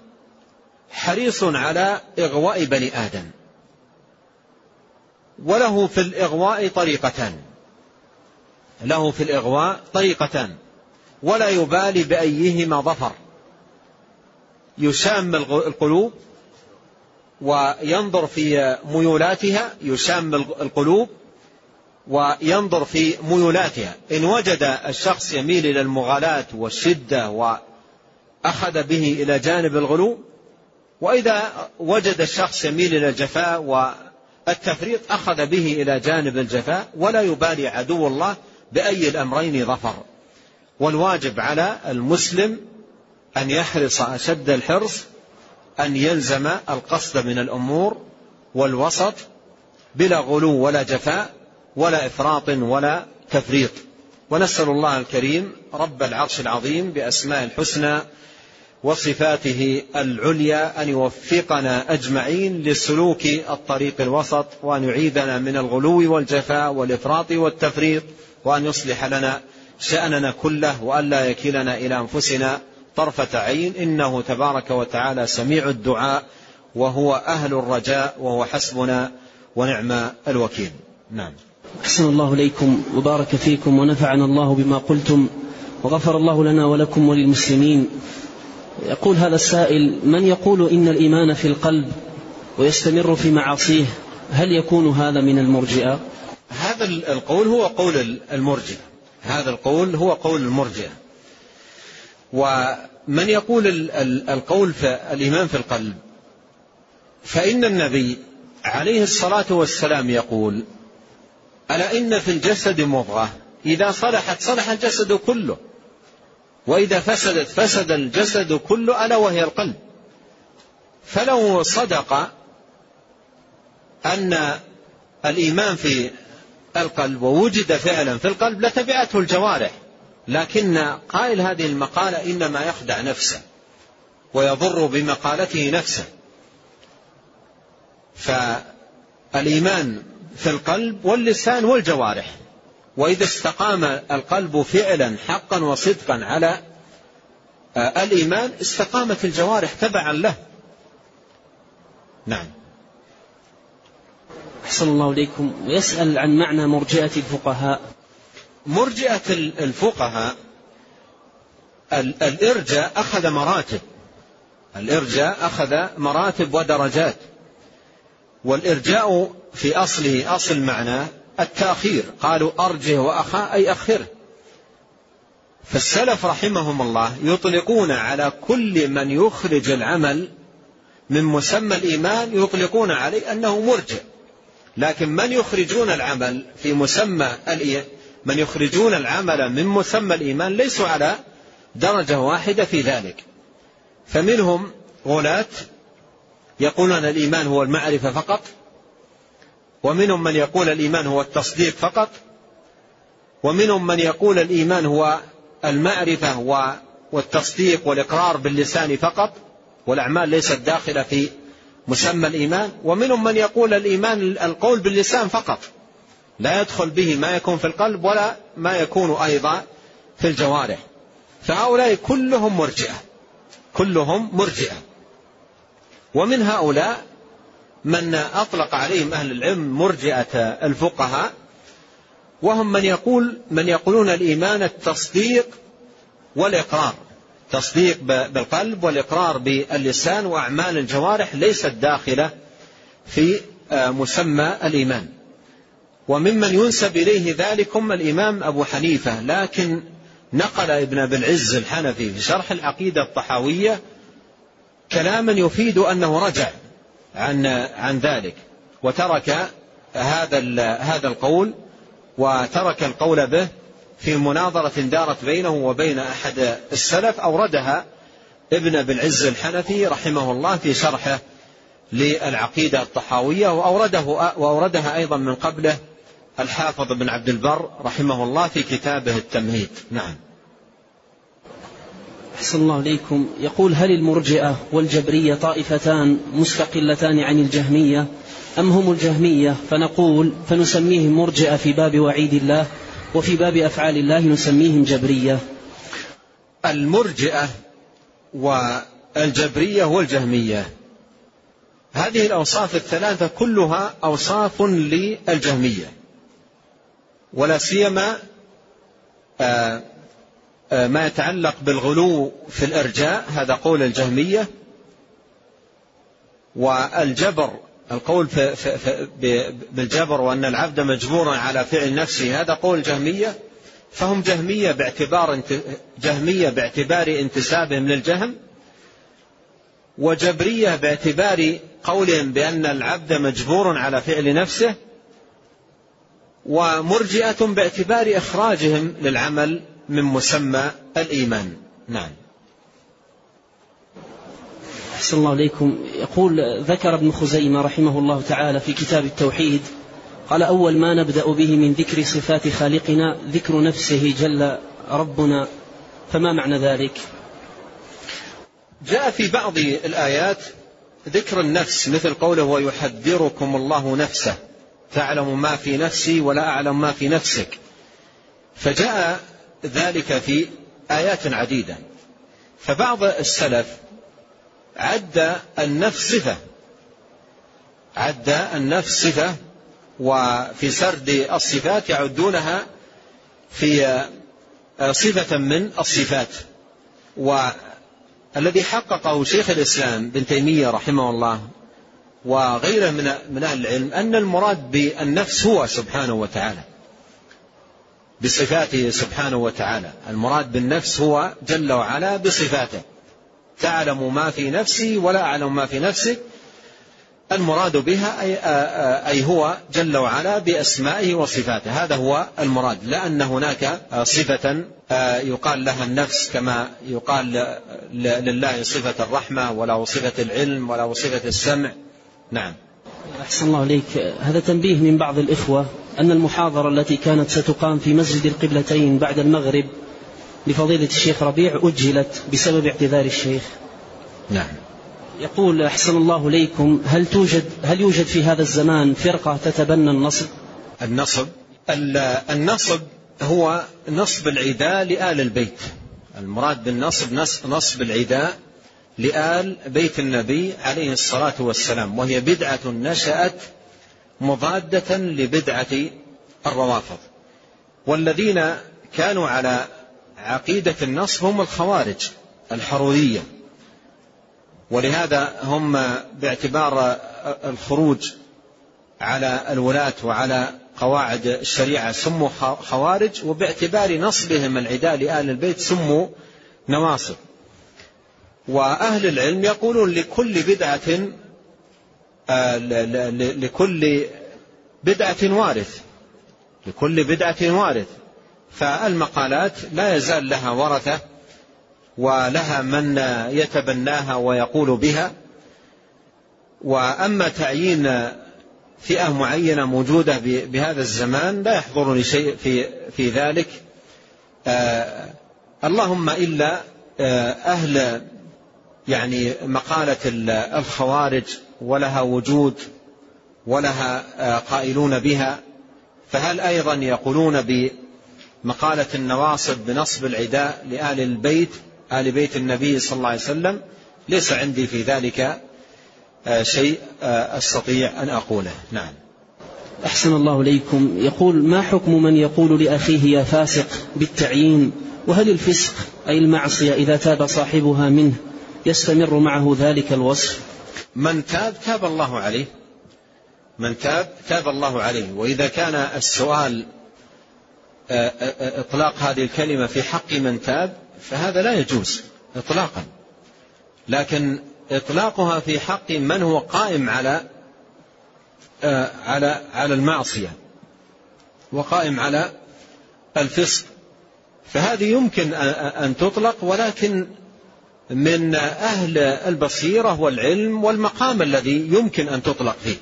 B: حريص على إغواء بني آدم. وله في الإغواء طريقتان. له في الإغواء طريقتان. ولا يبالي بأيهما ظفر. يشام القلوب وينظر في ميولاتها يشام القلوب وينظر في ميولاتها. إن وجد الشخص يميل إلى المغالاة والشدة وأخذ به إلى جانب الغلو وإذا وجد الشخص يميل إلى الجفاء والتفريط أخذ به إلى جانب الجفاء ولا يبالي عدو الله بأي الأمرين ظفر. والواجب على المسلم أن يحرص أشد الحرص أن يلزم القصد من الأمور والوسط بلا غلو ولا جفاء ولا إفراط ولا تفريط. ونسأل الله الكريم رب العرش العظيم بأسماء الحسنى وصفاته العليا أن يوفقنا أجمعين لسلوك الطريق الوسط وأن يعيذنا من الغلو والجفاء والإفراط والتفريط وأن يصلح لنا شأننا كله وأن لا يكلنا إلى أنفسنا طرفة عين. إنه تبارك وتعالى سميع الدعاء وهو أهل الرجاء وهو حسبنا ونعم الوكيل. نعم.
A: أحسن الله إليكم وبارك فيكم ونفعنا الله بما قلتم وغفر الله لنا ولكم وللمسلمين. يقول هذا السائل من يقول إن الإيمان في القلب ويستمر في معاصيه هل يكون هذا من المرجئة؟
B: هذا القول هو قول المرجئة. هذا القول هو قول المرجئة. ومن يقول القول في الإيمان في القلب فإن النبي عليه الصلاة والسلام يقول ألا إن في الجسد مضغة؟ إذا صلحت صلح الجسد كله. وإذا فسدت فسد الجسد كله ألا وهي القلب. فلو صدق أن الإيمان في القلب ووجد فعلا في القلب لتبعته الجوارح. لكن قائل هذه المقالة إنما يخدع نفسه ويضر بمقالته نفسه. فالإيمان في القلب واللسان والجوارح. وإذا استقام القلب فعلا حقا وصدقا على آه، الإيمان استقامت الجوارح تبعا له. نعم.
A: أحسن الله إليكم. ويسأل عن معنى مرجئة الفقهاء.
B: مرجئة الفقهاء الإرجاء أخذ مراتب. الإرجاء أخذ مراتب ودرجات. والإرجاء في أصله أصل معناه التأخير. قالوا أرجه وأخا أي أخره. فالسلف رحمهم الله يطلقون على كل من يخرج العمل من مسمى الإيمان يطلقون عليه أنه مرجع لكن من يخرجون العمل في مسمى من يخرجون العمل من مسمى الإيمان ليسوا على درجة واحدة في ذلك. فمنهم غلاة يقولون الإيمان هو المعرفة فقط ومنهم من يقول الإيمان هو التصديق فقط ومنهم من يقول الإيمان هو المعرفة والتصديق والإقرار باللسان فقط والأعمال ليست داخلة في مسمى الإيمان ومنهم من يقول الإيمان القول باللسان فقط. لا يدخل به ما يكون في القلب ولا ما يكون أيضا في الجوارح. فهؤلاء كلهم مرجئة. كلهم مرجئة. ومن هؤلاء من أطلق عليهم أهل العلم مرجئة الفقهاء وهم من يقول من يقولون الإيمان التصديق والإقرار. تصديق بالقلب والإقرار باللسان وأعمال الجوارح ليست داخلة في آه، مسمى الإيمان. وممن ينسب إليه ذلكم الإمام أبو حنيفة لكن نقل ابن أبي العز الحنفي في شرح العقيدة الطحاوية كلاما يفيد أنه رجع عن عن ذلك وترك هذا هذا القول وترك القول به في مناظرة دارت بينه وبين أحد السلف أوردها ابن أبي العز الحنفي رحمه الله في شرحه للعقيدة الطحاوية وأورده وأوردها أيضا من قبله الحافظ بن عبد البر رحمه الله في كتابه التمهيد. نعم.
A: أحسن الله إليكم يقول هل المرجئة والجبرية طائفتان مستقلتان عن الجهمية؟ أم هم الجهمية؟ فنقول فنسميهم مرجئة في باب وعيد الله. وفي باب أفعال الله نسميهم جبرية.
B: المرجئة والجبرية والجهمية. هذه الأوصاف الثلاثة كلها أوصاف للجهمية. ولا سيما آه، آه، ما يتعلق بالغلو في الإرجاء هذا قول الجهمية. والجبر القول في في في بالجبر وأن العبد مجبور على فعل نفسه هذا قول الجهمية فهم جهمية باعتبار جهمية باعتبار انتسابهم للجهم وجبرية باعتبار قولهم بأن العبد مجبور على فعل نفسه ومرجئة باعتبار إخراجهم للعمل من مسمى الإيمان. نعم.
A: أحسن الله إليكم. يقول ذكر ابن خزيمة رحمه الله تعالى في كتاب التوحيد قال أول ما نبدأ به من ذكر صفات خالقنا ذكر نفسه جل ربنا. فما معنى ذلك؟
B: جاء في بعض الآيات ذكر النفس مثل قوله ويحذركم الله نفسه تعلم ما في نفسي ولا أعلم ما في نفسك. فجاء ذلك في آيات عديدة. فبعض السلف عد النفس صفة. عد النفس صفة. وفي سرد الصفات يعدونها في صفة من الصفات. والذي حققه شيخ الإسلام بن تيمية رحمه الله وغيره من من أهل العلم أن المراد بالنفس هو سبحانه وتعالى. بصفاته سبحانه وتعالى. المراد بالنفس هو جل وعلا بصفاته. تعلم ما في نفسي ولا أعلم ما في نفسك. المراد بها أي, أي هو جل وعلا بأسمائه وصفاته. هذا هو المراد. لا أن هناك صفة يقال لها النفس كما يقال لله صفة الرحمة ولا صفة العلم ولا صفة السمع. نعم.
A: أحسن الله عليك هذا تنبيه من بعض الإخوة أن المحاضرة التي كانت ستقام في مسجد القبلتين بعد المغرب لفضيلة الشيخ ربيع أجلت بسبب اعتذار الشيخ.
B: نعم.
A: يقول أحسن الله إليكم هل توجد هل يوجد في هذا الزمان فرقة تتبنى النصب؟
B: النصب؟ النصب هو نصب العداء لآل البيت. المراد بالنصب نصب العداء لآل بيت النبي عليه الصلاة والسلام وهي بدعة نشأت مضادة لبدعة الروافض. والذين كانوا على عقيدة النصب هم الخوارج الحرورية. ولهذا هم باعتبار الخروج على الولاة وعلى قواعد الشريعة سموا خوارج وباعتبار نصبهم العداء لآل البيت سموا نواصب. وأهل العلم يقولون لكل بدعة آه، لكل بدعة وارث لكل بدعة وارث. فالمقالات لا يزال لها ورثة ولها من يتبناها ويقول بها. وأما تعيين فئة معينة موجودة بهذا الزمان لا يحضرني شيء في في ذلك. آه اللهم إلا آه أهل يعني مقالة الخوارج ولها وجود ولها آه، قائلون بها. فهل أيضا يقولون بمقالة النواصب بنصب العداء لآل البيت آل بيت النبي صلى الله عليه وسلم. ليس عندي في ذلك آه، شيء آه، أستطيع أن أقوله. نعم.
A: أحسن الله إليكم. يقول ما حكم من يقول لأخيه يا فاسق بالتعيين؟ وهل الفسق أي المعصية إذا تاب صاحبها منه يستمر معه ذلك الوصف؟
B: من تاب تاب الله عليه. من تاب تاب الله عليه. وإذا كان السؤال إطلاق هذه الكلمة في حق من تاب فهذا لا يجوز إطلاقا. لكن إطلاقها في حق من هو قائم على على على المعصية وقائم على الفسق. فهذه يمكن أن تطلق ولكن من أهل البصيرة والعلم والمقام الذي يمكن أن تطلق فيه.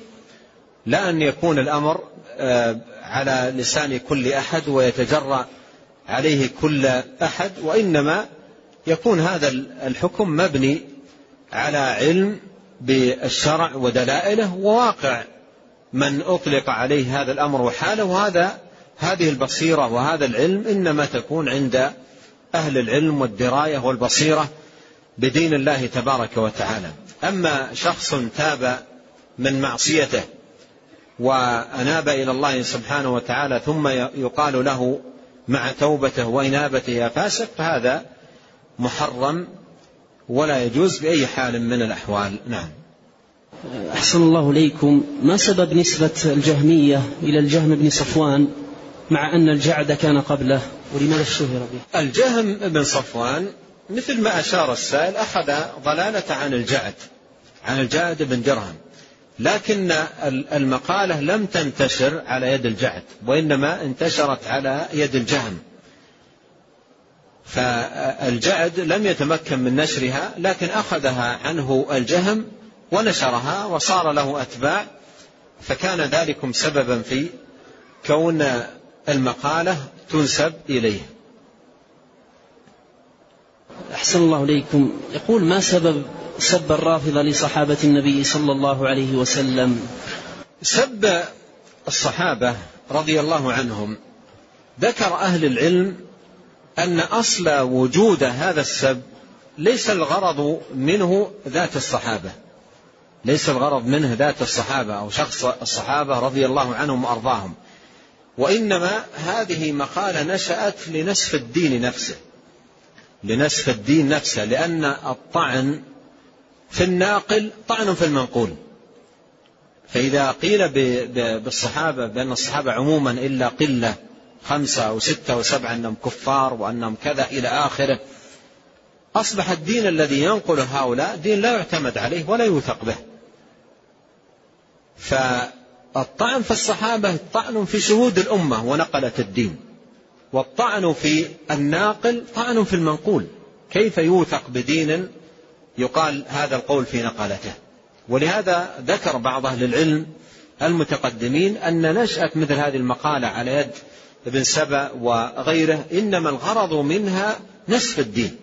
B: لا أن يكون الأمر آه، على لسان كل أحد ويتجرأ عليه كل أحد وإنما يكون هذا الحكم مبني على علم بالشرع ودلائله وواقع. من أطلق عليه هذا الأمر وحاله وهذا هذه البصيرة وهذا العلم إنما تكون عند أهل العلم والدراية والبصيرة بدين الله تبارك وتعالى. أما شخص تاب من معصيته وأناب إلى الله سبحانه وتعالى ثم يقال له مع توبته وإنابته يا فاسق فهذا محرم ولا يجوز بأي حال من الأحوال. نعم.
A: أحسن الله إليكم. ما سبب نسبة الجهمية إلى الجهم بن صفوان مع أن الجعد كان قبله؟ ولماذا اشتهر به؟
B: الجهم بن صفوان مثل ما أشار السائل أخذ ضلالة عن الجعد عن الجعد بن درهم. لكن المقالة لم تنتشر على يد الجعد وإنما انتشرت على يد الجهم. فالجعد لم يتمكن من نشرها لكن أخذها عنه الجهم ونشرها وصار له أتباع فكان ذلكم سببا في كون المقالة تنسب إليه.
A: أحسن الله إليكم. يقول ما سبب سب الرافضة لصحابة النبي صلى الله عليه وسلم.
B: سب الصحابة رضي الله عنهم ذكر أهل العلم أن أصل وجود هذا السب ليس الغرض منه ذات الصحابة. ليس الغرض منه ذات الصحابة أو شخص الصحابة رضي الله عنهم وأرضاهم. وإنما هذه مقالة نشأت لنسف الدين نفسه. لنسف الدين نفسه لأن الطعن في الناقل طعن في المنقول. فإذا قيل بالصحابة بأن الصحابة عموما إلا قلة خمسة أو ستة أو سبعة أنهم كفار وأنهم كذا إلى آخره أصبح الدين الذي ينقل هؤلاء دين لا يعتمد عليه ولا يوثق به. فالطعن في الصحابة طعن في شهود الأمة ونقلة الدين والطعن في الناقل طعن في المنقول. كيف يوثق بدين يقال هذا القول في نقلته ولهذا ذكر بعض أهل العلم المتقدمين أن نشأة مثل هذه المقالة على يد ابن سبأ وغيره إنما الغرض منها نسف الدين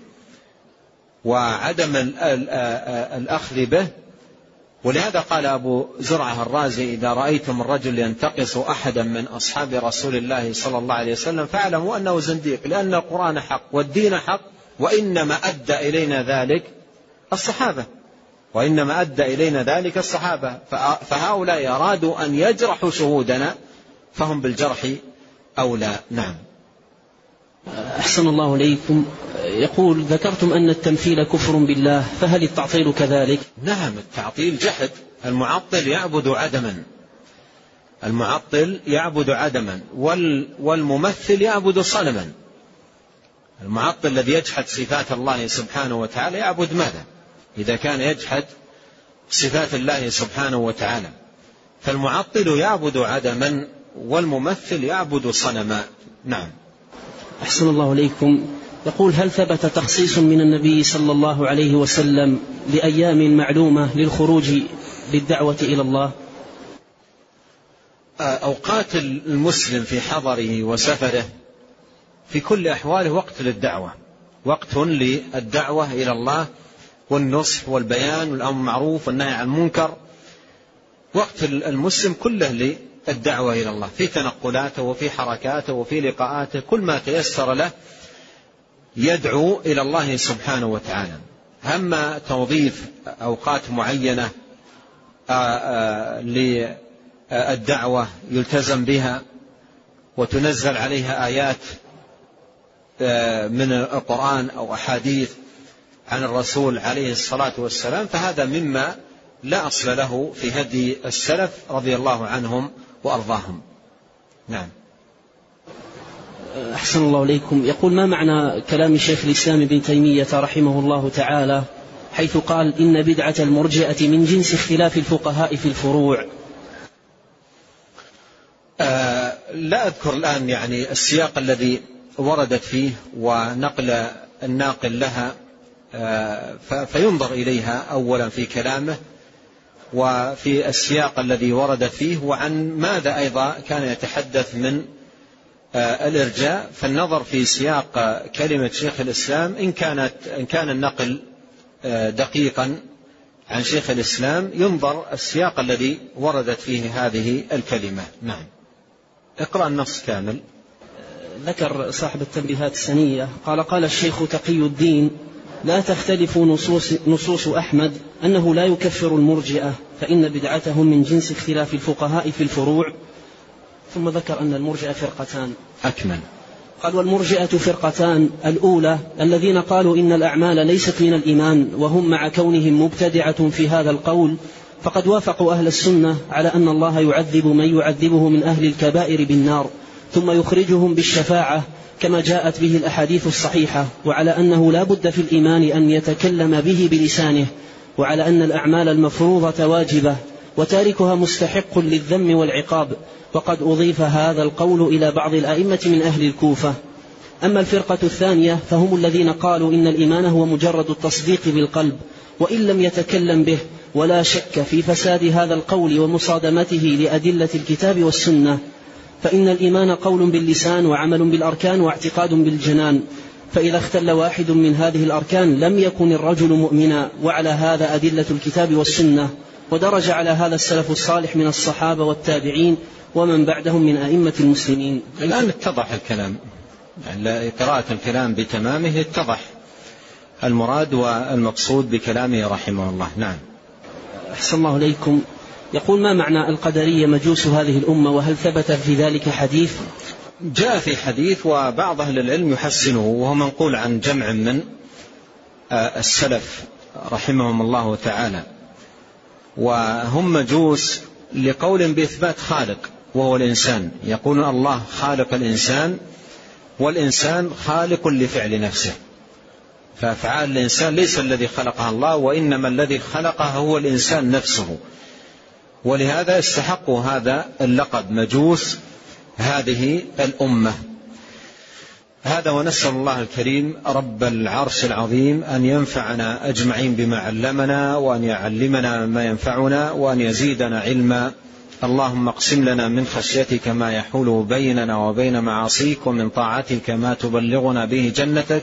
B: وعدم الأخذ به. ولهذا قال أبو زرعة الرازي إذا رأيتم الرجل ينتقص أحدا من أصحاب رسول الله صلى الله عليه وسلم فاعلموا أنه زنديق لأن القرآن حق والدين حق وإنما أدى إلينا ذلك الصحابة. وإنما أدى إلينا ذلك الصحابة. فهؤلاء أرادوا أن يجرحوا شهودنا فهم بالجرح أولى نعم.
A: أحسن الله إليكم. يقول ذكرتم أن التمثيل كفر بالله فهل التعطيل كذلك؟
B: نعم التعطيل جحد. المعطل يعبد عدما. المعطل يعبد عدما. والممثل يعبد صنما. المعطل الذي يجحد صفات الله سبحانه وتعالى يعبد ماذا؟ إذا كان يجحد صفات الله سبحانه وتعالى. فالمعطل يعبد عدما والممثل يعبد صنما. نعم.
A: أحسن الله إليكم. يقول هل ثبت تخصيص من النبي صلى الله عليه وسلم لأيام معلومة للخروج للدعوة إلى الله؟
B: أوقات المسلم في حضره وسفره في كل أحواله وقت للدعوة. وقت للدعوة إلى الله والنصح والبيان والأمر بالمعروف والنهي عن المنكر. وقت المسلم كله للدعوة إلى الله في تنقلاته وفي حركاته وفي لقاءاته كل ما تيسر له يدعو إلى الله سبحانه وتعالى. أما توظيف أوقات معينة للدعوة يلتزم بها وتنزل عليها آيات من القرآن أو أحاديث. عن الرسول عليه الصلاة والسلام فهذا مما لا أصل له في هدي السلف رضي الله عنهم وأرضاهم. نعم.
A: أحسن الله إليكم يقول ما معنى كلام شيخ الإسلام ابن تيمية رحمه الله تعالى حيث قال إن بدعة المرجئة من جنس اختلاف الفقهاء في الفروع؟
B: آه لا أذكر الآن يعني السياق الذي وردت فيه ونقل الناقل لها. فينظر إليها أولا في كلامه وفي السياق الذي ورد فيه وعن ماذا أيضا كان يتحدث من آه، الإرجاء. فالنظر في سياق كلمة شيخ الإسلام إن كانت إن كان النقل آه، دقيقا عن شيخ الإسلام ينظر السياق الذي وردت فيه هذه الكلمة. نعم. اقرأ النص كامل.
A: ذكر صاحب التنبيهات السنية قال قال الشيخ تقي الدين لا تختلف نصوص, نصوص أحمد أنه لا يكفر المرجئة فإن بدعتهم من جنس اختلاف الفقهاء في الفروع. ثم ذكر أن المرجئة فرقتان.
B: أكمل.
A: قال والمرجئة فرقتان. الأولى الذين قالوا إن الأعمال ليست من الإيمان وهم مع كونهم مبتدعة في هذا القول فقد وافقوا أهل السنة على أن الله يعذب من يعذبه من أهل الكبائر بالنار ثم يخرجهم بالشفاعة كما جاءت به الأحاديث الصحيحة وعلى أنه لا بد في الإيمان أن يتكلم به بلسانه وعلى أن الأعمال المفروضة واجبة وتاركها مستحق للذم والعقاب وقد أضيف هذا القول إلى بعض الأئمة من أهل الكوفة. أما الفرقة الثانية فهم الذين قالوا إن الإيمان هو مجرد التصديق بالقلب وإن لم يتكلم به ولا شك في فساد هذا القول ومصادمته لأدلة الكتاب والسنة. فإن الإيمان قول باللسان وعمل بالأركان واعتقاد بالجنان. فإذا اختل واحد من هذه الأركان لم يكن الرجل مؤمنا وعلى هذا أدلة الكتاب والسنة. ودرج على هذا السلف الصالح من الصحابة والتابعين ومن بعدهم من أئمة المسلمين.
B: الآن اتضح الكلام. يعني قراءة الكلام بتمامه اتضح. المراد والمقصود بكلامه رحمه الله. نعم.
A: أحسن الله إليكم. يقول ما معنى القدرية مجوس هذه الأمة وهل ثبت في ذلك حديث؟
B: جاء في حديث وبعض أهل العلم يحسنه وهو منقول عن جمع من آه، السلف رحمهم الله تعالى. وهم مجوس لقول بإثبات خالق وهو الإنسان. يقول الله خالق الإنسان والإنسان خالق لفعل نفسه. فأفعال الإنسان ليس الذي خلقها الله وإنما الذي خلقها هو الإنسان نفسه. ولهذا استحقوا هذا اللقب مجوس هذه الأمة. هذا ونسأل الله الكريم رب العرش العظيم أن ينفعنا أجمعين بما علمنا وأن يعلمنا ما ينفعنا وأن يزيدنا علما. اللهم اقسم لنا من خشيتك ما يحول بيننا وبين معاصيك ومن طاعتك ما تبلغنا به جنتك.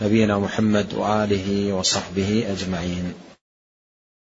B: نبينا محمد وآله وصحبه أجمعين.